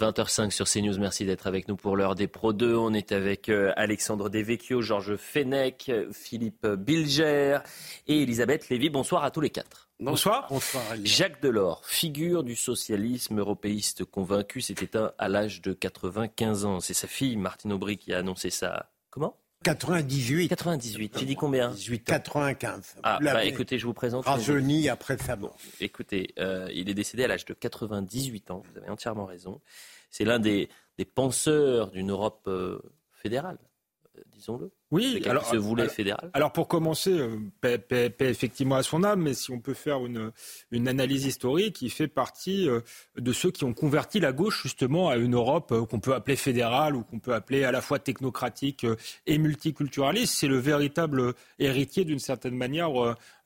20h05 sur CNews, merci d'être avec nous pour l'heure des Pro 2. On est avec euh, Alexandre Devecchio, Georges Fenech, Philippe Bilger et Elisabeth Lévy. Bonsoir à tous les quatre. Bonsoir. Bonsoir. Jacques Delors, figure du socialisme européiste convaincu, s'est éteint à l'âge de 95 ans. C'est sa fille, Martine Aubry, qui a annoncé ça. Comment? 98. 98. J'ai dit combien 18 95. Ah, bah, écoutez, je vous présente. Rajeuni après sa mort. écoutez, euh, il est décédé à l'âge de 98 ans. Vous avez entièrement raison. C'est l'un des, des, penseurs d'une Europe euh, fédérale, euh, disons-le. Oui, alors, se voulait fédéral. Alors pour commencer, euh, paix, effectivement à son âme, mais si on peut faire une, une analyse historique, il fait partie euh, de ceux qui ont converti la gauche justement à une Europe euh, qu'on peut appeler fédérale ou qu'on peut appeler à la fois technocratique et multiculturaliste. C'est le véritable héritier d'une certaine manière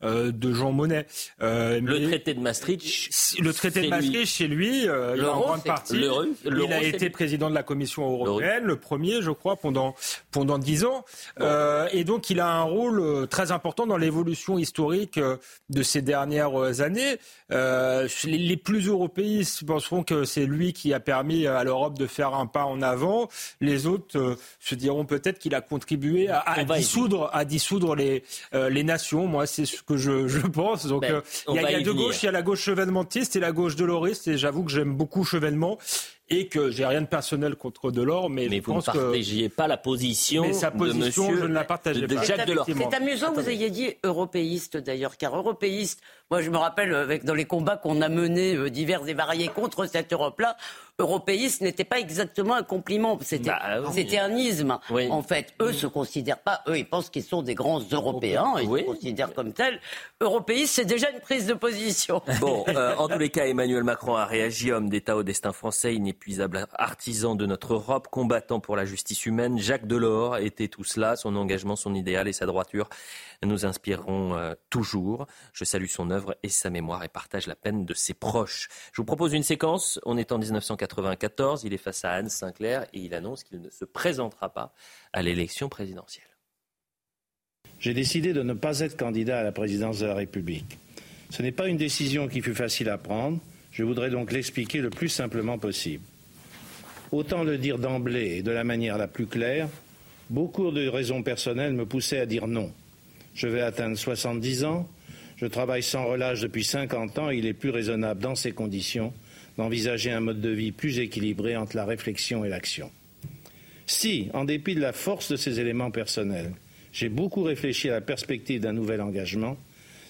de Jean Monnet. le traité de Maastricht. Le traité de Maastricht, chez lui, il en grande partie. il a été président de la Commission européenne, le premier, je crois, pendant pendant dix ans. Euh, et donc, il a un rôle euh, très important dans l'évolution historique euh, de ces dernières années. les, plus européistes penseront que c'est lui qui a permis à l'Europe de faire un pas en avant. Les autres se diront peut-être qu'il a contribué à, dissoudre, à dissoudre les, les nations. Moi, c'est ce que je, je pense. Donc, ben, il y a, y a deux gauches. Il y a la gauche chevènementiste et la gauche doloriste. Et j'avoue que j'aime beaucoup Chevènement et que j'ai rien de personnel contre Delors, mais, mais je vous pense ne partagiez pas la position, mais sa position, de je ne la partageais pas. Jacques Delors. C'est amusant que vous ayez dit européiste d'ailleurs, car européiste, moi je me rappelle avec dans les combats qu'on a menés euh, divers et variés contre cette Europe-là, européiste n'était pas exactement un compliment, c'était bah, un isme. En fait, eux se considèrent pas, eux ils pensent qu'ils sont des grands Européens, ils se considèrent comme tels. Européiste, c'est déjà une prise de position. Bon, euh, en tous les cas, Emmanuel Macron a réagi, homme d'État au destin français, inépuisable artisan de notre Europe, combattant pour la justice humaine. Jacques Delors était tout cela, son engagement, son idéal et sa droiture nous inspireront euh, toujours. Je salue son œuvre et sa mémoire et partage la peine de ses proches. Je vous propose une séquence. On est en 1994. Il est face à Anne Sinclair et il annonce qu'il ne se présentera pas à l'élection présidentielle. J'ai décidé de ne pas être candidat à la présidence de la République. Ce n'est pas une décision qui fut facile à prendre. Je voudrais donc l'expliquer le plus simplement possible. Autant le dire d'emblée et de la manière la plus claire, beaucoup de raisons personnelles me poussaient à dire non. Je vais atteindre 70 ans. Je travaille sans relâche depuis 50 ans et il est plus raisonnable dans ces conditions d'envisager un mode de vie plus équilibré entre la réflexion et l'action. Si, en dépit de la force de ces éléments personnels, j'ai beaucoup réfléchi à la perspective d'un nouvel engagement,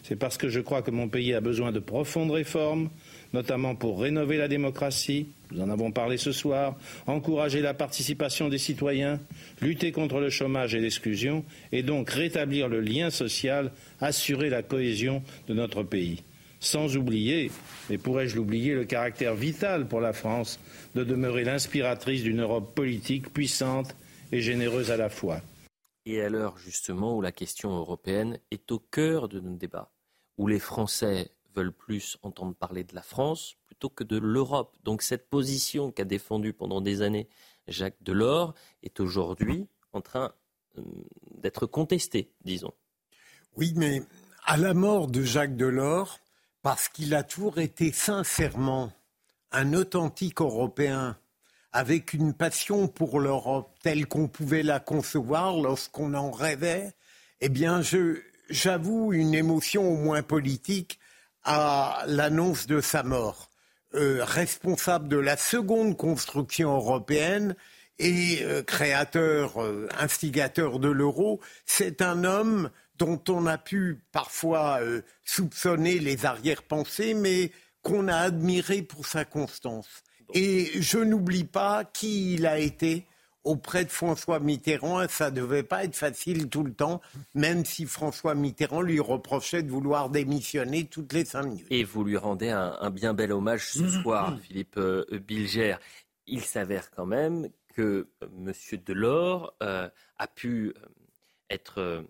c'est parce que je crois que mon pays a besoin de profondes réformes, notamment pour rénover la démocratie, nous en avons parlé ce soir, encourager la participation des citoyens, lutter contre le chômage et l'exclusion, et donc rétablir le lien social, assurer la cohésion de notre pays. Sans oublier, mais pourrais-je l'oublier, le caractère vital pour la France de demeurer l'inspiratrice d'une Europe politique puissante et généreuse à la fois. Et à l'heure justement où la question européenne est au cœur de nos débats, où les Français veulent plus entendre parler de la France plutôt que de l'Europe. Donc cette position qu'a défendue pendant des années Jacques Delors est aujourd'hui en train euh, d'être contestée, disons. Oui, mais à la mort de Jacques Delors, parce qu'il a toujours été sincèrement un authentique Européen, avec une passion pour l'Europe telle qu'on pouvait la concevoir lorsqu'on en rêvait, eh bien, j'avoue une émotion au moins politique à l'annonce de sa mort. Euh, responsable de la seconde construction européenne et euh, créateur, euh, instigateur de l'euro, c'est un homme dont on a pu parfois soupçonner les arrière-pensées, mais qu'on a admiré pour sa constance. Et je n'oublie pas qui il a été auprès de François Mitterrand, ça ne devait pas être facile tout le temps, même si François Mitterrand lui reprochait de vouloir démissionner toutes les cinq minutes. Et vous lui rendez un, bien bel hommage ce soir, Philippe euh, Bilger. Il s'avère quand même que euh, M. Delors euh, a pu être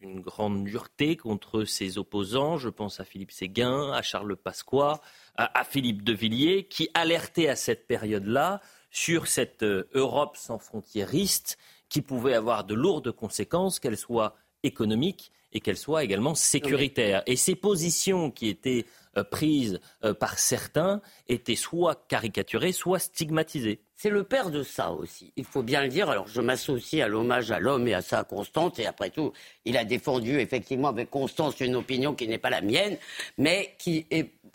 d'une grande dureté contre ses opposants. Je pense à Philippe Séguin, à Charles Pasqua, à, à Philippe de Villiers, qui alertaient à cette période-là sur cette euh, Europe sans frontiériste qui pouvait avoir de lourdes conséquences, qu'elles soient économiques et qu'elles soient également sécuritaires. Et ces positions qui étaient prises euh, par certains étaient soit caricaturées, soit stigmatisées. C'est le père de ça aussi. Il faut bien le dire. Alors, je m'associe à l'hommage à l'homme et à sa constante. Et après tout, il a défendu effectivement avec constance une opinion qui n'est pas la mienne, mais qui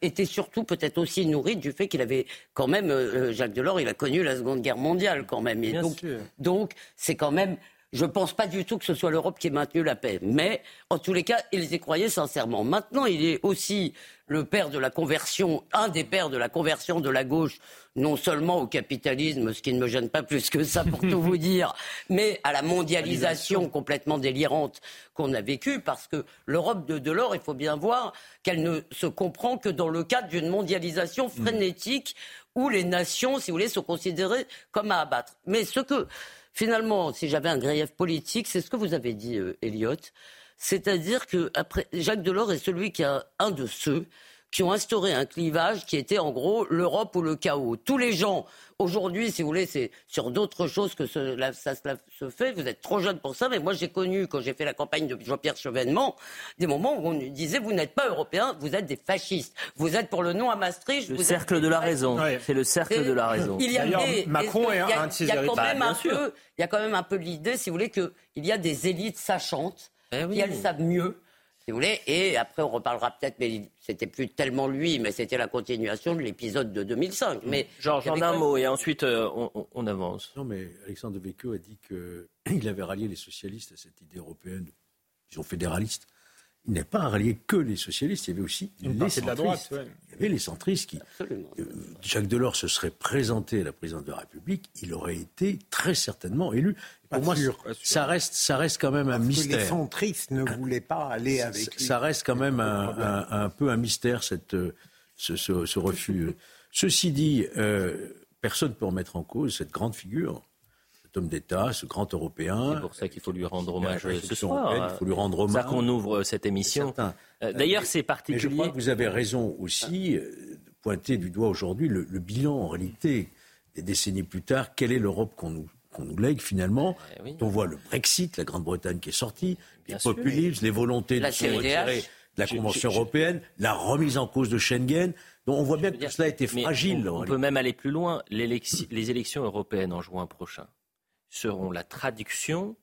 était surtout peut-être aussi nourrie du fait qu'il avait quand même, euh, Jacques Delors, il a connu la Seconde Guerre mondiale quand même. Et donc, donc, c'est quand même je ne pense pas du tout que ce soit l'Europe qui ait maintenu la paix. Mais, en tous les cas, ils y croyaient sincèrement. Maintenant, il est aussi le père de la conversion, un des pères de la conversion de la gauche, non seulement au capitalisme, ce qui ne me gêne pas plus que ça pour tout vous dire, mais à la mondialisation complètement délirante qu'on a vécue, parce que l'Europe de Delors, il faut bien voir qu'elle ne se comprend que dans le cadre d'une mondialisation hmm. frénétique où les nations, si vous voulez, sont considérées comme à abattre. Mais ce que Finalement, si j'avais un grief politique, c'est ce que vous avez dit, euh, Elliot. C'est-à-dire que après, Jacques Delors est celui qui a un de ceux qui ont instauré un clivage qui était en gros l'Europe ou le chaos. Tous les gens, aujourd'hui, si vous voulez, c'est sur d'autres choses que ça, se fait. Vous êtes trop jeune pour ça, mais moi j'ai connu, quand j'ai fait la campagne de Jean-Pierre Chevènement, des moments où on disait vous n'êtes pas européen, vous êtes des fascistes. Vous êtes pour le non à Maastricht. Le cercle de la raison. C'est le cercle de la raison. Il y a Macron est un de ces héritiers. Il y a quand même un peu l'idée, si vous voulez, qu'il y a des élites sachantes eh qui elles savent mieux si vous voulez. Et après, on reparlera peut-être, mais c'était plus tellement lui, mais c'était la continuation de l'épisode de 2005. Mais Georges, en un mot, et ensuite euh, on, avance. Non, mais Alexandre de Vecchio a dit qu'il avait rallié les socialistes à cette idée européenne, disons fédéraliste. Il n'est pas rallié que les socialistes, il y avait aussi les centristes. La droite, Il y avait les centristes qui. Euh, Jacques Delors se serait présenté à la présidence de la République, il aurait été très certainement élu. Pour moi, ça reste, ça reste quand même un mystère. les centristes ne voulaient pas aller avec lui. Ça reste quand même un, peu un mystère, cette, ce, refus. Ceci dit, euh, personne ne peut remettre en cause cette grande figure homme d'État, ce grand Européen. C'est pour ça qu'il faut lui rendre hommage ce soir. Il faut lui rendre hommage. C'est ça qu'on ouvre cette émission. Euh, d'ailleurs, c'est particulier. je crois que vous avez raison aussi euh, de pointer du doigt aujourd'hui le, bilan en réalité des décennies plus tard. Quelle est l'Europe qu'on nous, qu'on nous lègue finalement eh On voit le Brexit, la Grande-Bretagne qui est sortie, les populismes, les volontés de se retirer de la Convention européenne, la remise en cause de Schengen. Donc on voit bien que tout cela a été fragile. On, peut même aller plus loin. Les élections européennes en juin prochain seront la traduction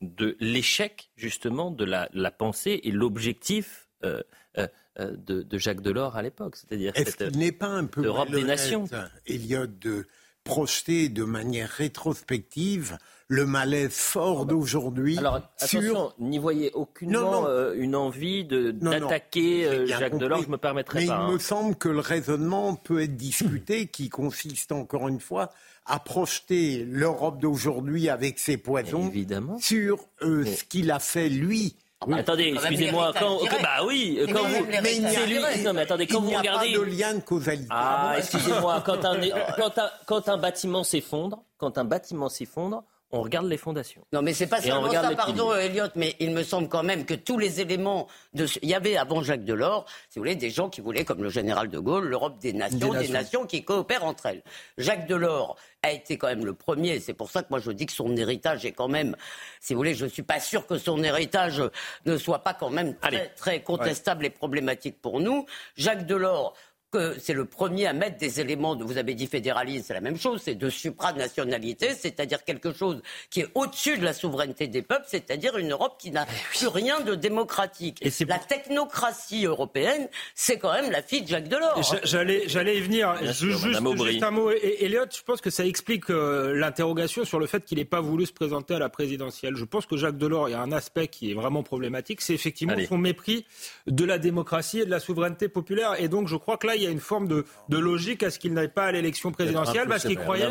de l'échec justement de la, pensée et l'objectif euh, euh, euh, de, Jacques Delors à l'époque. C'est-à-dire Est-ce qu'il n'est pas un peu Europe des nations, Elliot, de projeter de manière rétrospective le malaise fort d'aujourd'hui. Alors, attention, n'y voyez aucunement une envie d'attaquer Jacques Delors, je me permettrai Mais pas. Mais il me hein. semble que le raisonnement peut être discuté, qui consiste encore une fois à projeter l'Europe d'aujourd'hui avec ses poisons sur euh, ce qu'il a fait lui. Attendez, excusez-moi. Quand, bah oui, quand vous, mais il lui. Non, mais attendez, quand vous regardez. Pas de lien de causalité. Ah, excusez-moi. Quand un, quand un, quand un bâtiment s'effondre, quand un bâtiment s'effondre, on regarde les fondations. Non, mais c'est pas seulement ça, pardon, Elliot, mais il me semble quand même que tous les éléments de. Il y avait avant Jacques Delors, si vous voulez, des gens qui voulaient, comme le général de Gaulle, l'Europe des nations, des, nations. qui coopèrent entre elles. Jacques Delors a été quand même le premier. C'est pour ça que moi je dis que son héritage est quand même, si vous voulez, je ne suis pas sûr que son héritage ne soit pas quand même très, très contestable et problématique pour nous. Jacques Delors que c'est le premier à mettre des éléments, de, vous avez dit fédéralisme, c'est la même chose, c'est de supranationalité, c'est-à-dire quelque chose qui est au-dessus de la souveraineté des peuples, c'est-à-dire une Europe qui n'a eh plus rien de démocratique. Et la technocratie européenne, c'est quand même la fille de Jacques Delors. J'allais, j'allais y venir. juste, un mot. Et, Elliot, je pense que ça explique euh, l'interrogation sur le fait qu'il n'ait pas voulu se présenter à la présidentielle. Je pense que Jacques Delors, il y a un aspect qui est vraiment problématique, c'est effectivement son mépris de la démocratie et de la souveraineté populaire. Et donc, je crois que là, il y a une forme de, logique à ce qu'il n'aille pas à l'élection présidentielle parce qu'il croyait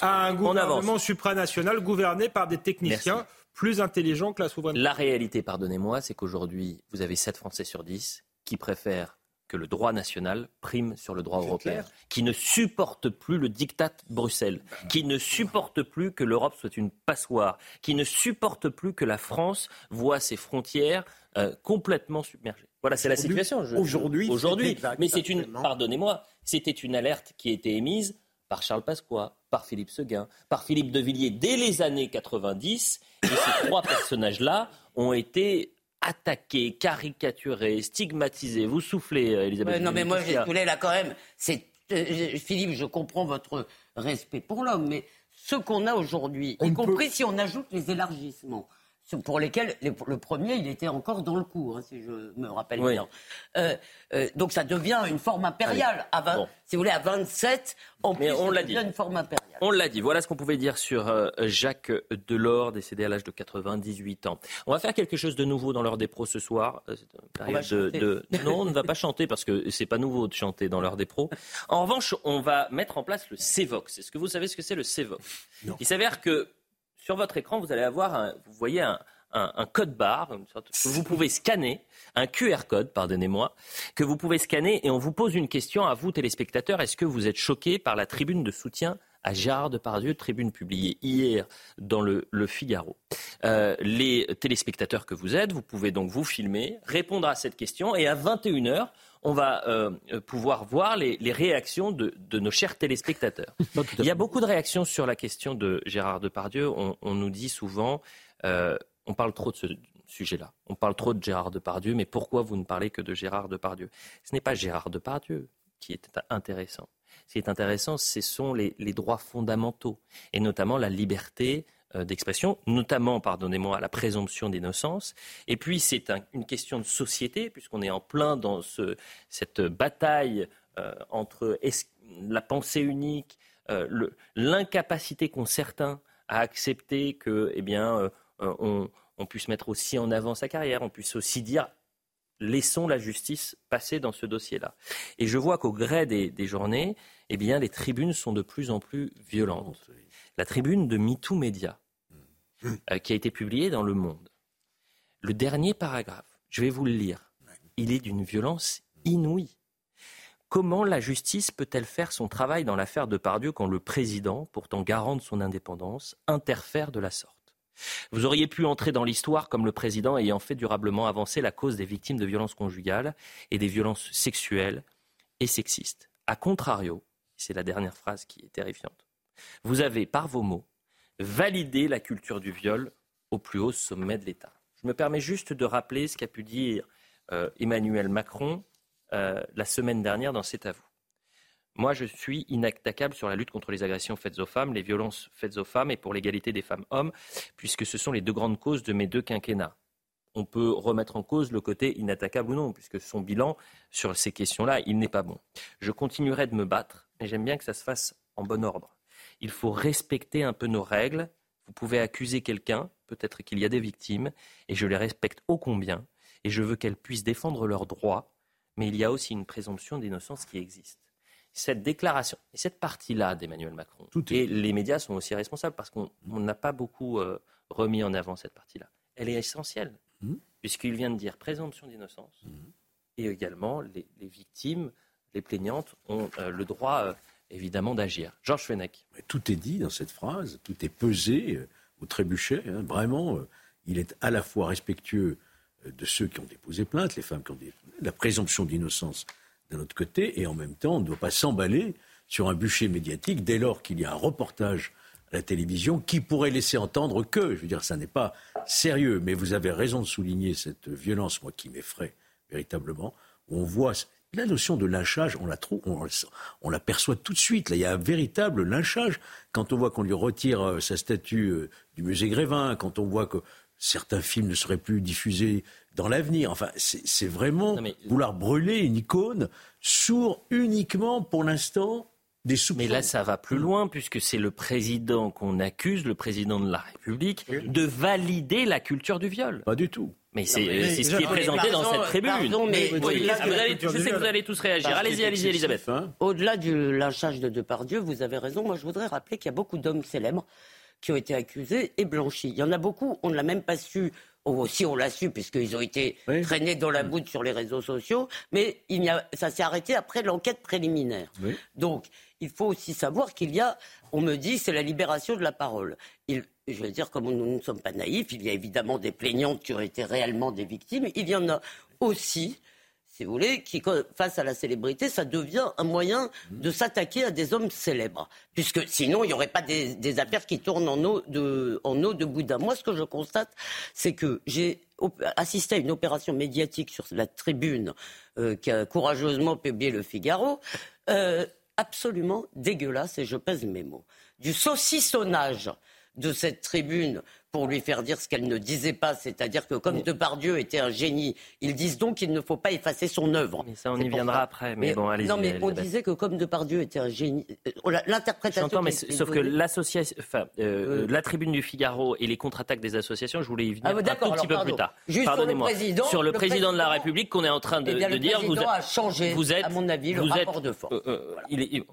à un gouvernement supranational gouverné par des techniciens plus intelligents que la souveraineté. La réalité, pardonnez-moi, c'est qu'aujourd'hui, vous avez 7 Français sur 10 qui préfèrent que le droit national prime sur le droit européen, qui ne supporte plus le diktat Bruxelles, qui ne supporte plus que l'Europe soit une passoire, qui ne supporte plus que la France voit ses frontières euh, complètement submergées. Voilà, c'est la situation. Aujourd'hui, aujourd'hui, mais c'est une, pardonnez-moi, c'était une alerte qui a été émise par Charles Pasqua, par Philippe Seguin, par Philippe de Villiers dès les années 90. Et ces trois personnages-là ont été attaqué, caricaturé, stigmatisé. Vous soufflez, euh, Elisabeth. non, mais moi, je voulais là quand même. C'est euh, Philippe, je comprends votre respect pour l'homme, mais ce qu'on a aujourd'hui, y compris si on ajoute les élargissements, pour lesquels le premier, il était encore dans le coup, hein, si je me rappelle bien. Euh, euh, donc ça devient une forme impériale. À Si vous voulez, à 27, en plus, on ça devient une forme impériale. On l'a dit. Voilà ce qu'on pouvait dire sur euh, Jacques Delors, décédé à l'âge de 98 ans. On va faire quelque chose de nouveau dans l'heure des pros ce soir. de, Non, on ne va pas chanter parce que c'est pas nouveau de chanter dans l'heure des pros. En revanche, on va mettre en place le CEVOX. Est-ce que vous savez ce que c'est le CEVOX Il s'avère que sur votre écran, vous allez avoir, un, vous voyez un, code barre que vous pouvez scanner, un QR code, pardonnez-moi, que vous pouvez scanner et on vous pose une question à vous, téléspectateurs. Est-ce que vous êtes choqués par la tribune de soutien à Gérard Depardieu, tribune publiée hier dans le, Figaro. Euh, les téléspectateurs que vous êtes, vous pouvez donc vous filmer, répondre à cette question et à 21h, on va euh, pouvoir voir les, réactions de, nos chers téléspectateurs. Il y a beaucoup de réactions sur la question de Gérard Depardieu. On, on nous dit souvent, euh, on parle trop de ce sujet-là. On parle trop de Gérard Depardieu, mais pourquoi vous ne parlez que de Gérard Depardieu? Ce n'est pas Gérard Depardieu qui est intéressant. Qui est intéressant, ce sont les droits fondamentaux, et notamment la liberté euh, d'expression, notamment, pardonnez-moi, la présomption d'innocence. Et puis, c'est une question de société, puisqu'on est en plein dans cette bataille euh, entre la pensée unique, euh, l'incapacité qu'ont certains à accepter que, eh bien, on, puisse mettre aussi en avant sa carrière, on puisse aussi dire laissons la justice passer dans ce dossier-là. Et je vois qu'au gré des, journées, eh les tribunes sont de plus en plus violentes. La tribune de MeToo Média, euh, qui a été publié dans Le Monde. Le dernier paragraphe, je vais vous le lire, il est d'une violence inouïe. Comment la justice peut-elle faire son travail dans l'affaire de Pardieu quand le président, pourtant garant de son indépendance, interfère de la sorte? Vous auriez pu entrer dans l'histoire comme le président ayant fait durablement avancer la cause des victimes de violences conjugales et des violences sexuelles et sexistes. A contrario, c'est la dernière phrase qui est terrifiante, vous avez, par vos mots, valider la culture du viol au plus haut sommet de l'État. Je me permets juste de rappeler ce qu'a pu dire euh, Emmanuel Macron euh, la semaine dernière dans C'est à vous. Moi, je suis inattaquable sur la lutte contre les agressions faites aux femmes, les violences faites aux femmes et pour l'égalité des femmes-hommes, puisque ce sont les deux grandes causes de mes deux quinquennats. On peut remettre en cause le côté inattaquable ou non, puisque son bilan sur ces questions-là, il n'est pas bon. Je continuerai de me battre, mais j'aime bien que ça se fasse en bon ordre il faut respecter un peu nos règles. Vous pouvez accuser quelqu'un, peut-être qu'il y a des victimes, et je les respecte ô combien, et je veux qu'elles puissent défendre leurs droits, mais il y a aussi une présomption d'innocence qui existe. Cette déclaration, et cette partie-là d'Emmanuel Macron, et les médias sont aussi responsables parce qu'on n'a pas beaucoup euh, remis en avant cette partie-là, elle est essentielle, mmh. puisqu'il vient de dire présomption d'innocence, mmh. et également les, victimes, les plaignantes ont euh, le droit euh, évidemment d'agir. Georges Fenech. Tout est dit dans cette phrase, tout est pesé au trébuchet. Hein. vraiment, il est à la fois respectueux de ceux qui ont déposé plainte, les femmes qui ont déposé la présomption d'innocence d'un autre côté, et en même temps, on ne doit pas s'emballer sur un bûcher médiatique dès lors qu'il y a un reportage à la télévision qui pourrait laisser entendre que, je veux dire, ça n'est pas sérieux, mais vous avez raison de souligner cette violence, moi, qui m'effraie véritablement. On voit la notion de lynchage, on la trouve, on, la perçoit tout de suite. Là, il y a un véritable lynchage. Quand on voit qu'on lui retire euh, sa statue euh, du musée Grévin, quand on voit que certains films ne seraient plus diffusés dans l'avenir. Enfin, c'est vraiment vouloir brûler une icône sourd uniquement pour l'instant des soupçons. Mais là, ça va plus loin, puisque c'est le président qu'on accuse, le président de la République, de valider la culture du viol. Pas du tout. Mais c'est ce qui est présenté dans cette tribune. mais, je sais que vous allez tous réagir. Allez-y, allez-y, Elisabeth. Au-delà du lynchage de Depardieu, vous avez raison. Moi, je voudrais rappeler qu'il y a beaucoup d'hommes célèbres qui ont été accusés et blanchis. Il y en a beaucoup, on ne l'a même pas su aussi on l'a su puisqu'ils ont été traînés dans la boue sur les réseaux sociaux, mais il a, ça s'est arrêté après l'enquête préliminaire. Donc il faut aussi savoir qu'il y a, on me dit, c'est la libération de la parole. Il, je veux dire, comme nous ne sommes pas naïfs, il y a évidemment des plaignantes qui ont été réellement des victimes, il y en a aussi si vous voulez, qui, face à la célébrité, ça devient un moyen de s'attaquer à des hommes célèbres. Puisque sinon, il n'y aurait pas des, affaires qui tournent en eau de, en. Moi, ce que je constate, c'est que j'ai assisté à une opération médiatique sur la tribune euh, qui a courageusement publié le Figaro, euh, absolument dégueulasse, et je pèse mes mots. Du saucissonnage de cette tribune pour lui faire dire ce qu'elle ne disait pas, c'est-à-dire que comme Depardieu était un génie, ils disent donc qu'il ne faut pas effacer son œuvre. Mais ça, on y viendra après. Mais, bon, allez Non, mais on disait que comme Depardieu était un génie, euh, l'interprétation. mais sauf que l'association, enfin, euh, la Tribune du Figaro et les contre-attaques des associations, je voulais y venir ah, un tout petit peu plus tard. Pardonnez-moi. Sur le, président, de la République qu'on est en train de, eh dire, vous, a changé, vous êtes, à mon avis, le rapport de force. Euh,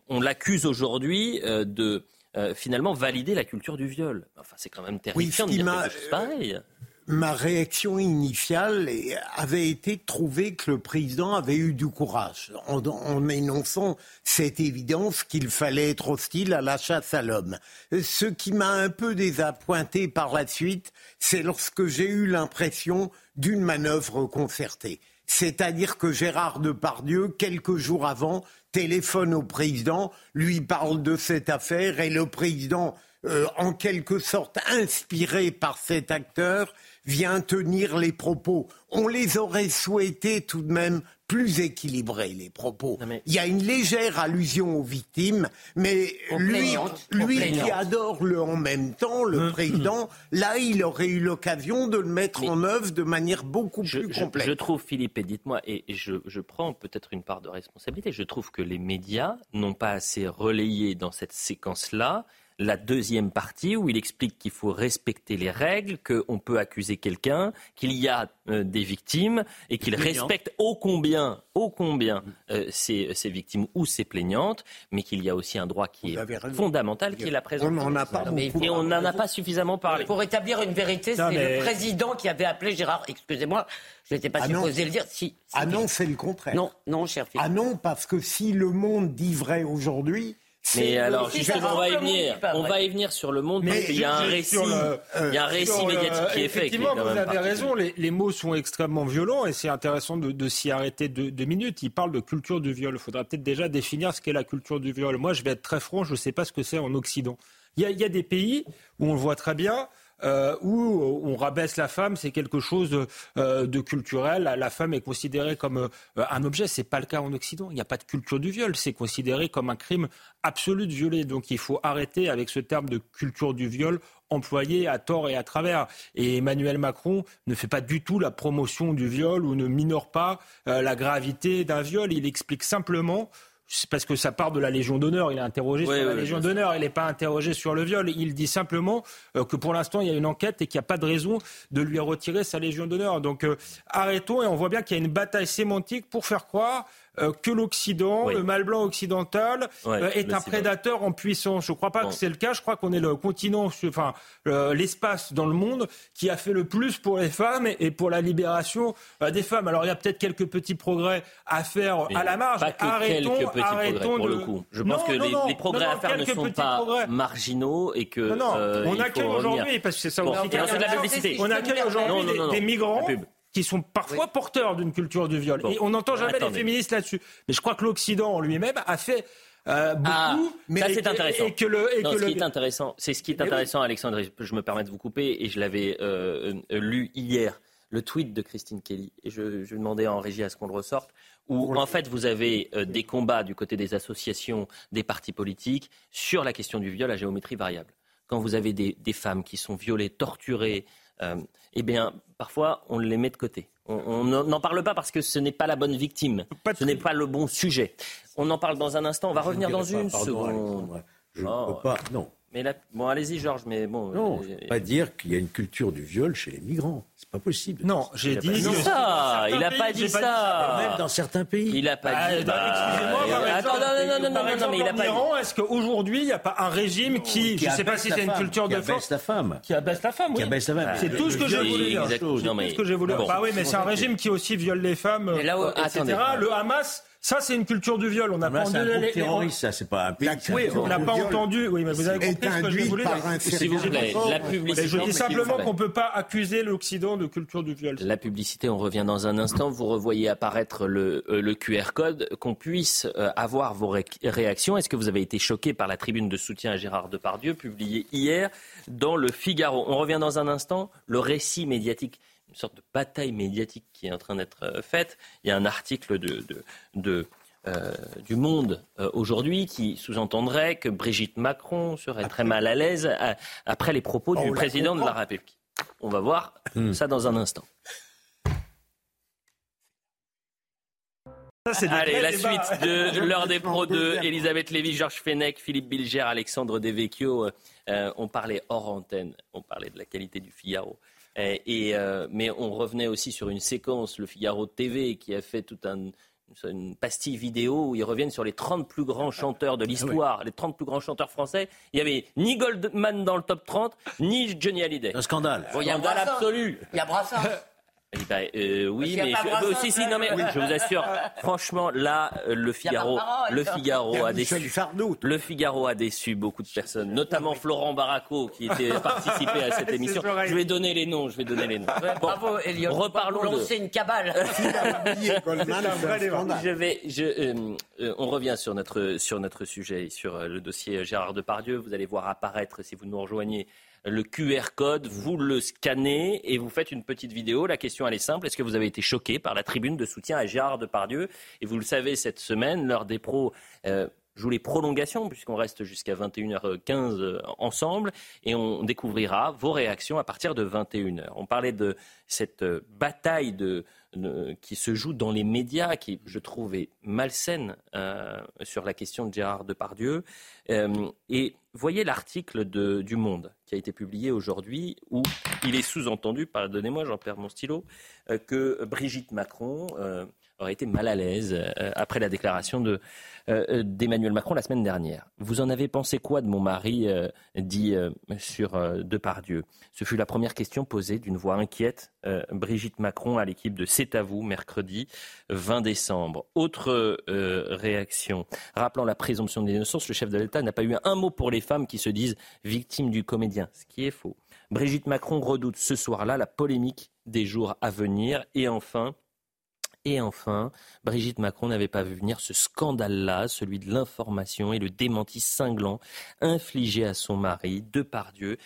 on l'accuse aujourd'hui de euh, finalement valider la culture du viol. Enfin, c'est quand même terrifiant de dire quelque chose pareil. Ma réaction initiale avait été de trouver que le président avait eu du courage en, en énonçant cette évidence qu'il fallait être hostile à la chasse à l'homme. Ce qui m'a un peu désappointé par la suite, c'est lorsque j'ai eu l'impression d'une manœuvre concertée. C'est-à-dire que Gérard Depardieu, quelques jours avant, téléphone au président, lui parle de cette affaire et le président, euh, en quelque sorte inspiré par cet acteur, vient tenir les propos. On les aurait souhaités tout de même plus équilibrés, les propos. Il y a une légère allusion aux victimes, mais lui, lui qui adore le en même temps, le hum, président, hum. là, il aurait eu l'occasion de le mettre en œuvre de manière beaucoup plus complète. Je, trouve, Philippe, et dites-moi, et je, je prends peut-être une part de responsabilité, je trouve que les médias n'ont pas assez relayé dans cette séquence-là la deuxième partie où il explique qu'il faut respecter les règles, qu'on peut accuser quelqu'un, qu'il y a euh, des victimes et qu'il respecte ô combien, ô combien euh, ces, victimes ou ces plaignantes, mais qu'il y a aussi un droit qui est fondamental, qui est la présence. On a pas Et on n'en a pas suffisamment parlé. Pour établir une vérité, c'est le président qui avait appelé Gérard, excusez-moi, je n'étais pas ah supposé le dire. Si, ah non, c'est le contraire. Non, non, cher fils. Ah non, parce que si le monde dit vrai aujourd'hui, mais alors, justement, on va y venir. On va y venir sur le monde parce qu'il y a un récit, il y a un récit médiatique qui est fait. Effectivement, vous avez raison. Les, mots sont extrêmement violents et c'est intéressant de, s'y arrêter deux, minutes. Il parle de culture du viol. Il faudra peut-être déjà définir ce qu'est la culture du viol. Moi, je vais être très franc. Je ne sais pas ce que c'est en Occident. Il y, a, il y a des pays où on le voit très bien. Euh, où on rabaisse la femme, c'est quelque chose de, euh, culturel. La, femme est considérée comme euh, un objet. C'est pas le cas en Occident. Il n'y a pas de culture du viol. C'est considéré comme un crime absolu de violer. Donc il faut arrêter avec ce terme de culture du viol employé à tort et à travers. Et Emmanuel Macron ne fait pas du tout la promotion du viol ou ne minore pas la gravité d'un viol. Il explique simplement c'est parce que ça part de la Légion d'honneur. Il est interrogé sur la Légion d'honneur. Il n'est pas interrogé sur le viol. Il dit simplement euh, que pour l'instant, il y a une enquête et qu'il n'y a pas de raison de lui retirer sa Légion d'honneur. Donc euh, arrêtons et on voit bien qu'il y a une bataille sémantique pour faire croire euh, que l'Occident, le mal blanc occidental, euh, est un prédateur en puissance. Je ne crois pas que c'est le cas. Je crois qu'on est le continent, enfin l'espace dans le monde qui a fait le plus pour les femmes et, pour la libération euh, des femmes. Alors il y a peut-être quelques petits progrès à faire à la marge. Pas que arrêtons, quelques petits arrêtons progrès, pour le coup. Je pense que les, progrès à faire ne sont pas marginaux et que. Non, on accueille aujourd'hui, parce que c'est ça aussi. On accueille aujourd'hui des migrants qui sont parfois porteurs d'une culture du viol. et on n'entend jamais les féministes là-dessus. Mais je crois que l'Occident en lui-même a fait euh, beaucoup. Ah, mais ça c'est intéressant. Et que le, et non, ce qui est intéressant, c'est ce qui est intéressant, Alexandre. Je me permets de vous couper et je l'avais euh, euh, lu hier. Le tweet de Christine Kelly, et je, je demandais en régie à ce qu'on le ressorte, où en fait vous avez des combats du côté des associations, des partis politiques, sur la question du viol à géométrie variable. Quand vous avez des, des femmes qui sont violées, torturées, eh bien, parfois, on les met de côté. On n'en parle pas parce que ce n'est pas la bonne victime, ce n'est pas le bon sujet. On en parle dans un instant, on va revenir dans une seconde. Je ne peux oh. pas, non, Mais bon, allez-y, Georges, mais bon. Non, je ne pas dire qu'il y a une culture du viol chez les migrants. C'est pas possible. Non, j'ai dit ça. Il n'a pas dit ça. Même dans certains pays. Il n'a pas dit. Bah, excusez-moi. Attends, non, non, non, non, non, mais il a pas dit. Est-ce qu'aujourd'hui, il n'y a pas un régime qui, je ne sais pas si c'est une culture de force, qui abaisse la femme, qui abaisse la femme, oui. Qui abaisse la femme. C'est tout ce que je voulais dire. C'est tout ce que j'ai voulu dire. Bah oui, mais c'est un régime qui aussi viole les femmes, etc. Le Hamas ça, c'est une culture du viol. On n'a pas entendu les terroristes, ça, c'est pas un pays. Oui, on n'a pas entendu. Oui, mais vous avez compris ce que je voulais dire. S'il vous plaît, la publicité. Je dis simplement qu'on ne peut pas accuser l'Occident de culture du viol. La publicité, on revient dans un instant. Vous revoyez apparaître le, euh, le QR code, qu'on puisse euh, avoir vos réactions. Est-ce que vous avez été choqué par la tribune de soutien à Gérard Depardieu, publiée hier dans le Figaro? On revient dans un instant. Le récit médiatique une sorte de bataille médiatique qui est en train d'être euh, faite. Il y a un article de, de, euh, du Monde euh, aujourd'hui qui sous-entendrait que Brigitte Macron serait très mal à l'aise après les propos du président de la République. On va voir hmm. ça dans un instant. Allez, la suite de l'heure des pros de Elisabeth Lévy, Georges Fenech, Philippe Bilger, Alexandre Devecchio. on parlait hors antenne, on parlait de la qualité du Figaro. Et, euh, mais on revenait aussi sur une séquence, le Figaro TV, qui a fait toute une pastille vidéo où ils reviennent sur les 30 plus grands chanteurs de l'histoire, les 30 plus grands chanteurs français. Il n'y avait ni Goldman dans le top 30, ni Johnny Hallyday. Un scandale. il y a un scandale absolu. Il y a Brassens. Eh ben, euh, oui, mais je, si, si, non, mais je vous assure, franchement, là, euh, le Figaro, le Figaro a déçu, le Figaro a déçu beaucoup de personnes, notamment Florent Baraco qui était participé à cette émission. Je vais donner les noms, je vais donner les noms. Bon, Bravo, Elliot. Reparlons de. C'est une cabale. je vais, je, euh, on revient sur notre sur notre sujet, sur le dossier Gérard Depardieu. Vous allez voir apparaître si vous nous rejoignez le QR code, vous le scannez et vous faites une petite vidéo. La question, elle est simple. Est-ce que vous avez été choqué par la tribune de soutien à Gérard Depardieu? Et vous le savez, cette semaine, l'heure des pros euh, joue les prolongations, puisqu'on reste jusqu'à 21h15 euh, ensemble, et on découvrira vos réactions à partir de 21h. On parlait de cette euh, bataille de, qui se joue dans les médias, qui, je trouve, est malsaine sur la question de Gérard Depardieu. et voyez l'article du Monde qui a été publié aujourd'hui où il est sous-entendu, pardonnez-moi, j'en perds mon stylo, euh, que Brigitte Macron euh, aurait été mal à l'aise euh, après la déclaration de, d'Emmanuel Macron la semaine dernière. Vous en avez pensé quoi de mon mari dit sur Depardieu? Ce fut la première question posée d'une voix inquiète Brigitte Macron à l'équipe de C'est à vous mercredi 20 décembre. Autre réaction. Rappelant la présomption d'innocence, le chef de l'État n'a pas eu un mot pour les femmes qui se disent victimes du comédien, ce qui est faux. Brigitte Macron redoute ce soir-là la polémique des jours à venir. Et enfin, et enfin, Brigitte Macron n'avait pas vu venir ce scandale-là, celui de l'information et le démenti cinglant infligé à son mari, Depardieu,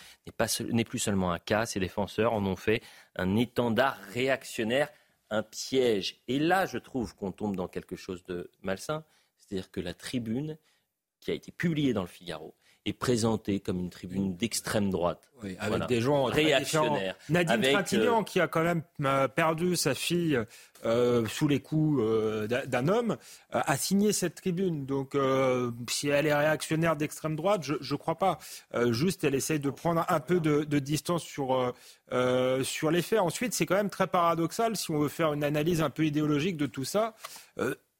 n'est plus seulement un cas, ses défenseurs en ont fait un étendard réactionnaire, un piège. Et là, je trouve qu'on tombe dans quelque chose de malsain, c'est-à-dire que la tribune qui a été publiée dans le Figaro, est présentée comme une tribune d'extrême droite. avec des gens réactionnaires. Nadine Trintignant, euh, qui a quand même euh, perdu sa fille euh, sous les coups d'un homme, a signé cette tribune. Donc, si elle est réactionnaire d'extrême droite, je ne crois pas. juste, elle essaye de prendre un peu de, de distance sur, sur les faits. Ensuite, c'est quand même très paradoxal, si on veut faire une analyse un peu idéologique de tout ça.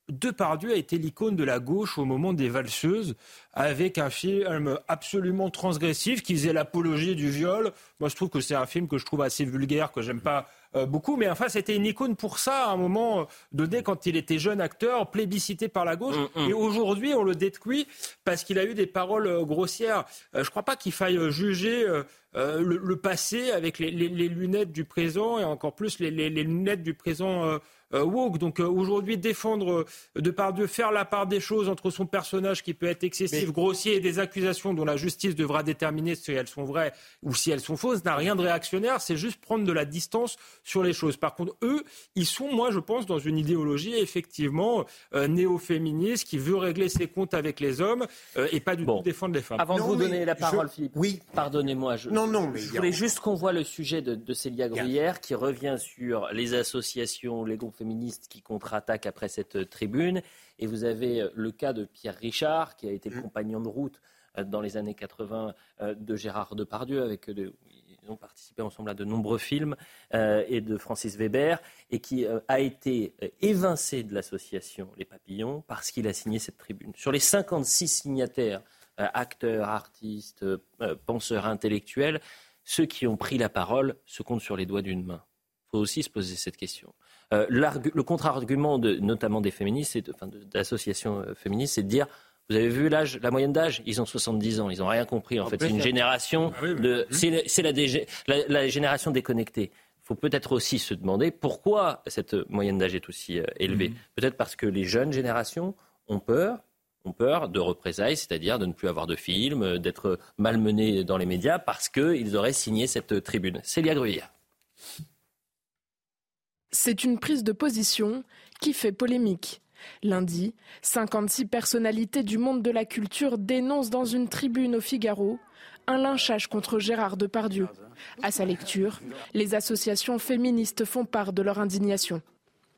Depardieu a été l'icône de la gauche au moment des valseuses, avec un film absolument transgressif qui faisait l'apologie du viol. Moi, je trouve que c'est un film que je trouve assez vulgaire, que j'aime pas euh, beaucoup, mais enfin, c'était une icône pour ça à un moment euh, donné quand il était jeune acteur, plébiscité par la gauche. Mm, mm. Et aujourd'hui, on le détruit parce qu'il a eu des paroles euh, grossières. je ne crois pas qu'il faille juger le, passé avec les, lunettes du présent et encore plus les, lunettes du présent woke. Donc euh, aujourd'hui, défendre euh, de par Dieu, faire la part des choses entre son personnage qui peut être excessif, grossier et des accusations dont la justice devra déterminer si elles sont vraies ou si elles sont fausses, n'a rien de réactionnaire. C'est juste prendre de la distance sur les choses. Par contre, eux, ils sont, moi, je pense, dans une idéologie effectivement néo-féministe qui veut régler ses comptes avec les hommes et pas du tout défendre les femmes. Avant de vous donner la parole, Philippe, oui. pardonnez-moi. Je, non, non, mais je voulais juste qu'on voit le sujet de, de Célia Gruyère qui revient sur les associations, les groupes féministes qui contre-attaquent après cette tribune. Et vous avez euh, le cas de Pierre Richard, qui a été mmh. compagnon de route dans les années 80 de Gérard Depardieu, avec ils ont participé ensemble à de nombreux films, et de Francis Weber, et qui a été évincé de l'association Les Papillons parce qu'il a signé cette tribune. Sur les 56 signataires, acteurs, artistes, penseurs intellectuels, ceux qui ont pris la parole se comptent sur les doigts d'une main. Il faut aussi se poser cette question. Euh, le contre-argument, de, notamment des féministes, enfin, d'associations euh, féministes, c'est de dire vous avez vu l'âge, la moyenne d'âge? Ils ont 70 ans, ils n'ont rien compris. En, fait, c'est une génération ah de, c'est la, la, génération déconnectée. Il faut peut-être aussi se demander pourquoi cette moyenne d'âge est aussi euh, élevée. Mhm. Peut-être parce que les jeunes générations ont peur, ont peur de représailles, c'est-à-dire de ne plus avoir de films, d'être malmenés dans les médias parce qu'ils auraient signé cette tribune. Célia Gruyère. C'est une prise de position qui fait polémique. Lundi, 56 personnalités du monde de la culture dénoncent dans une tribune au Figaro un lynchage contre Gérard Depardieu. À sa lecture, les associations féministes font part de leur indignation.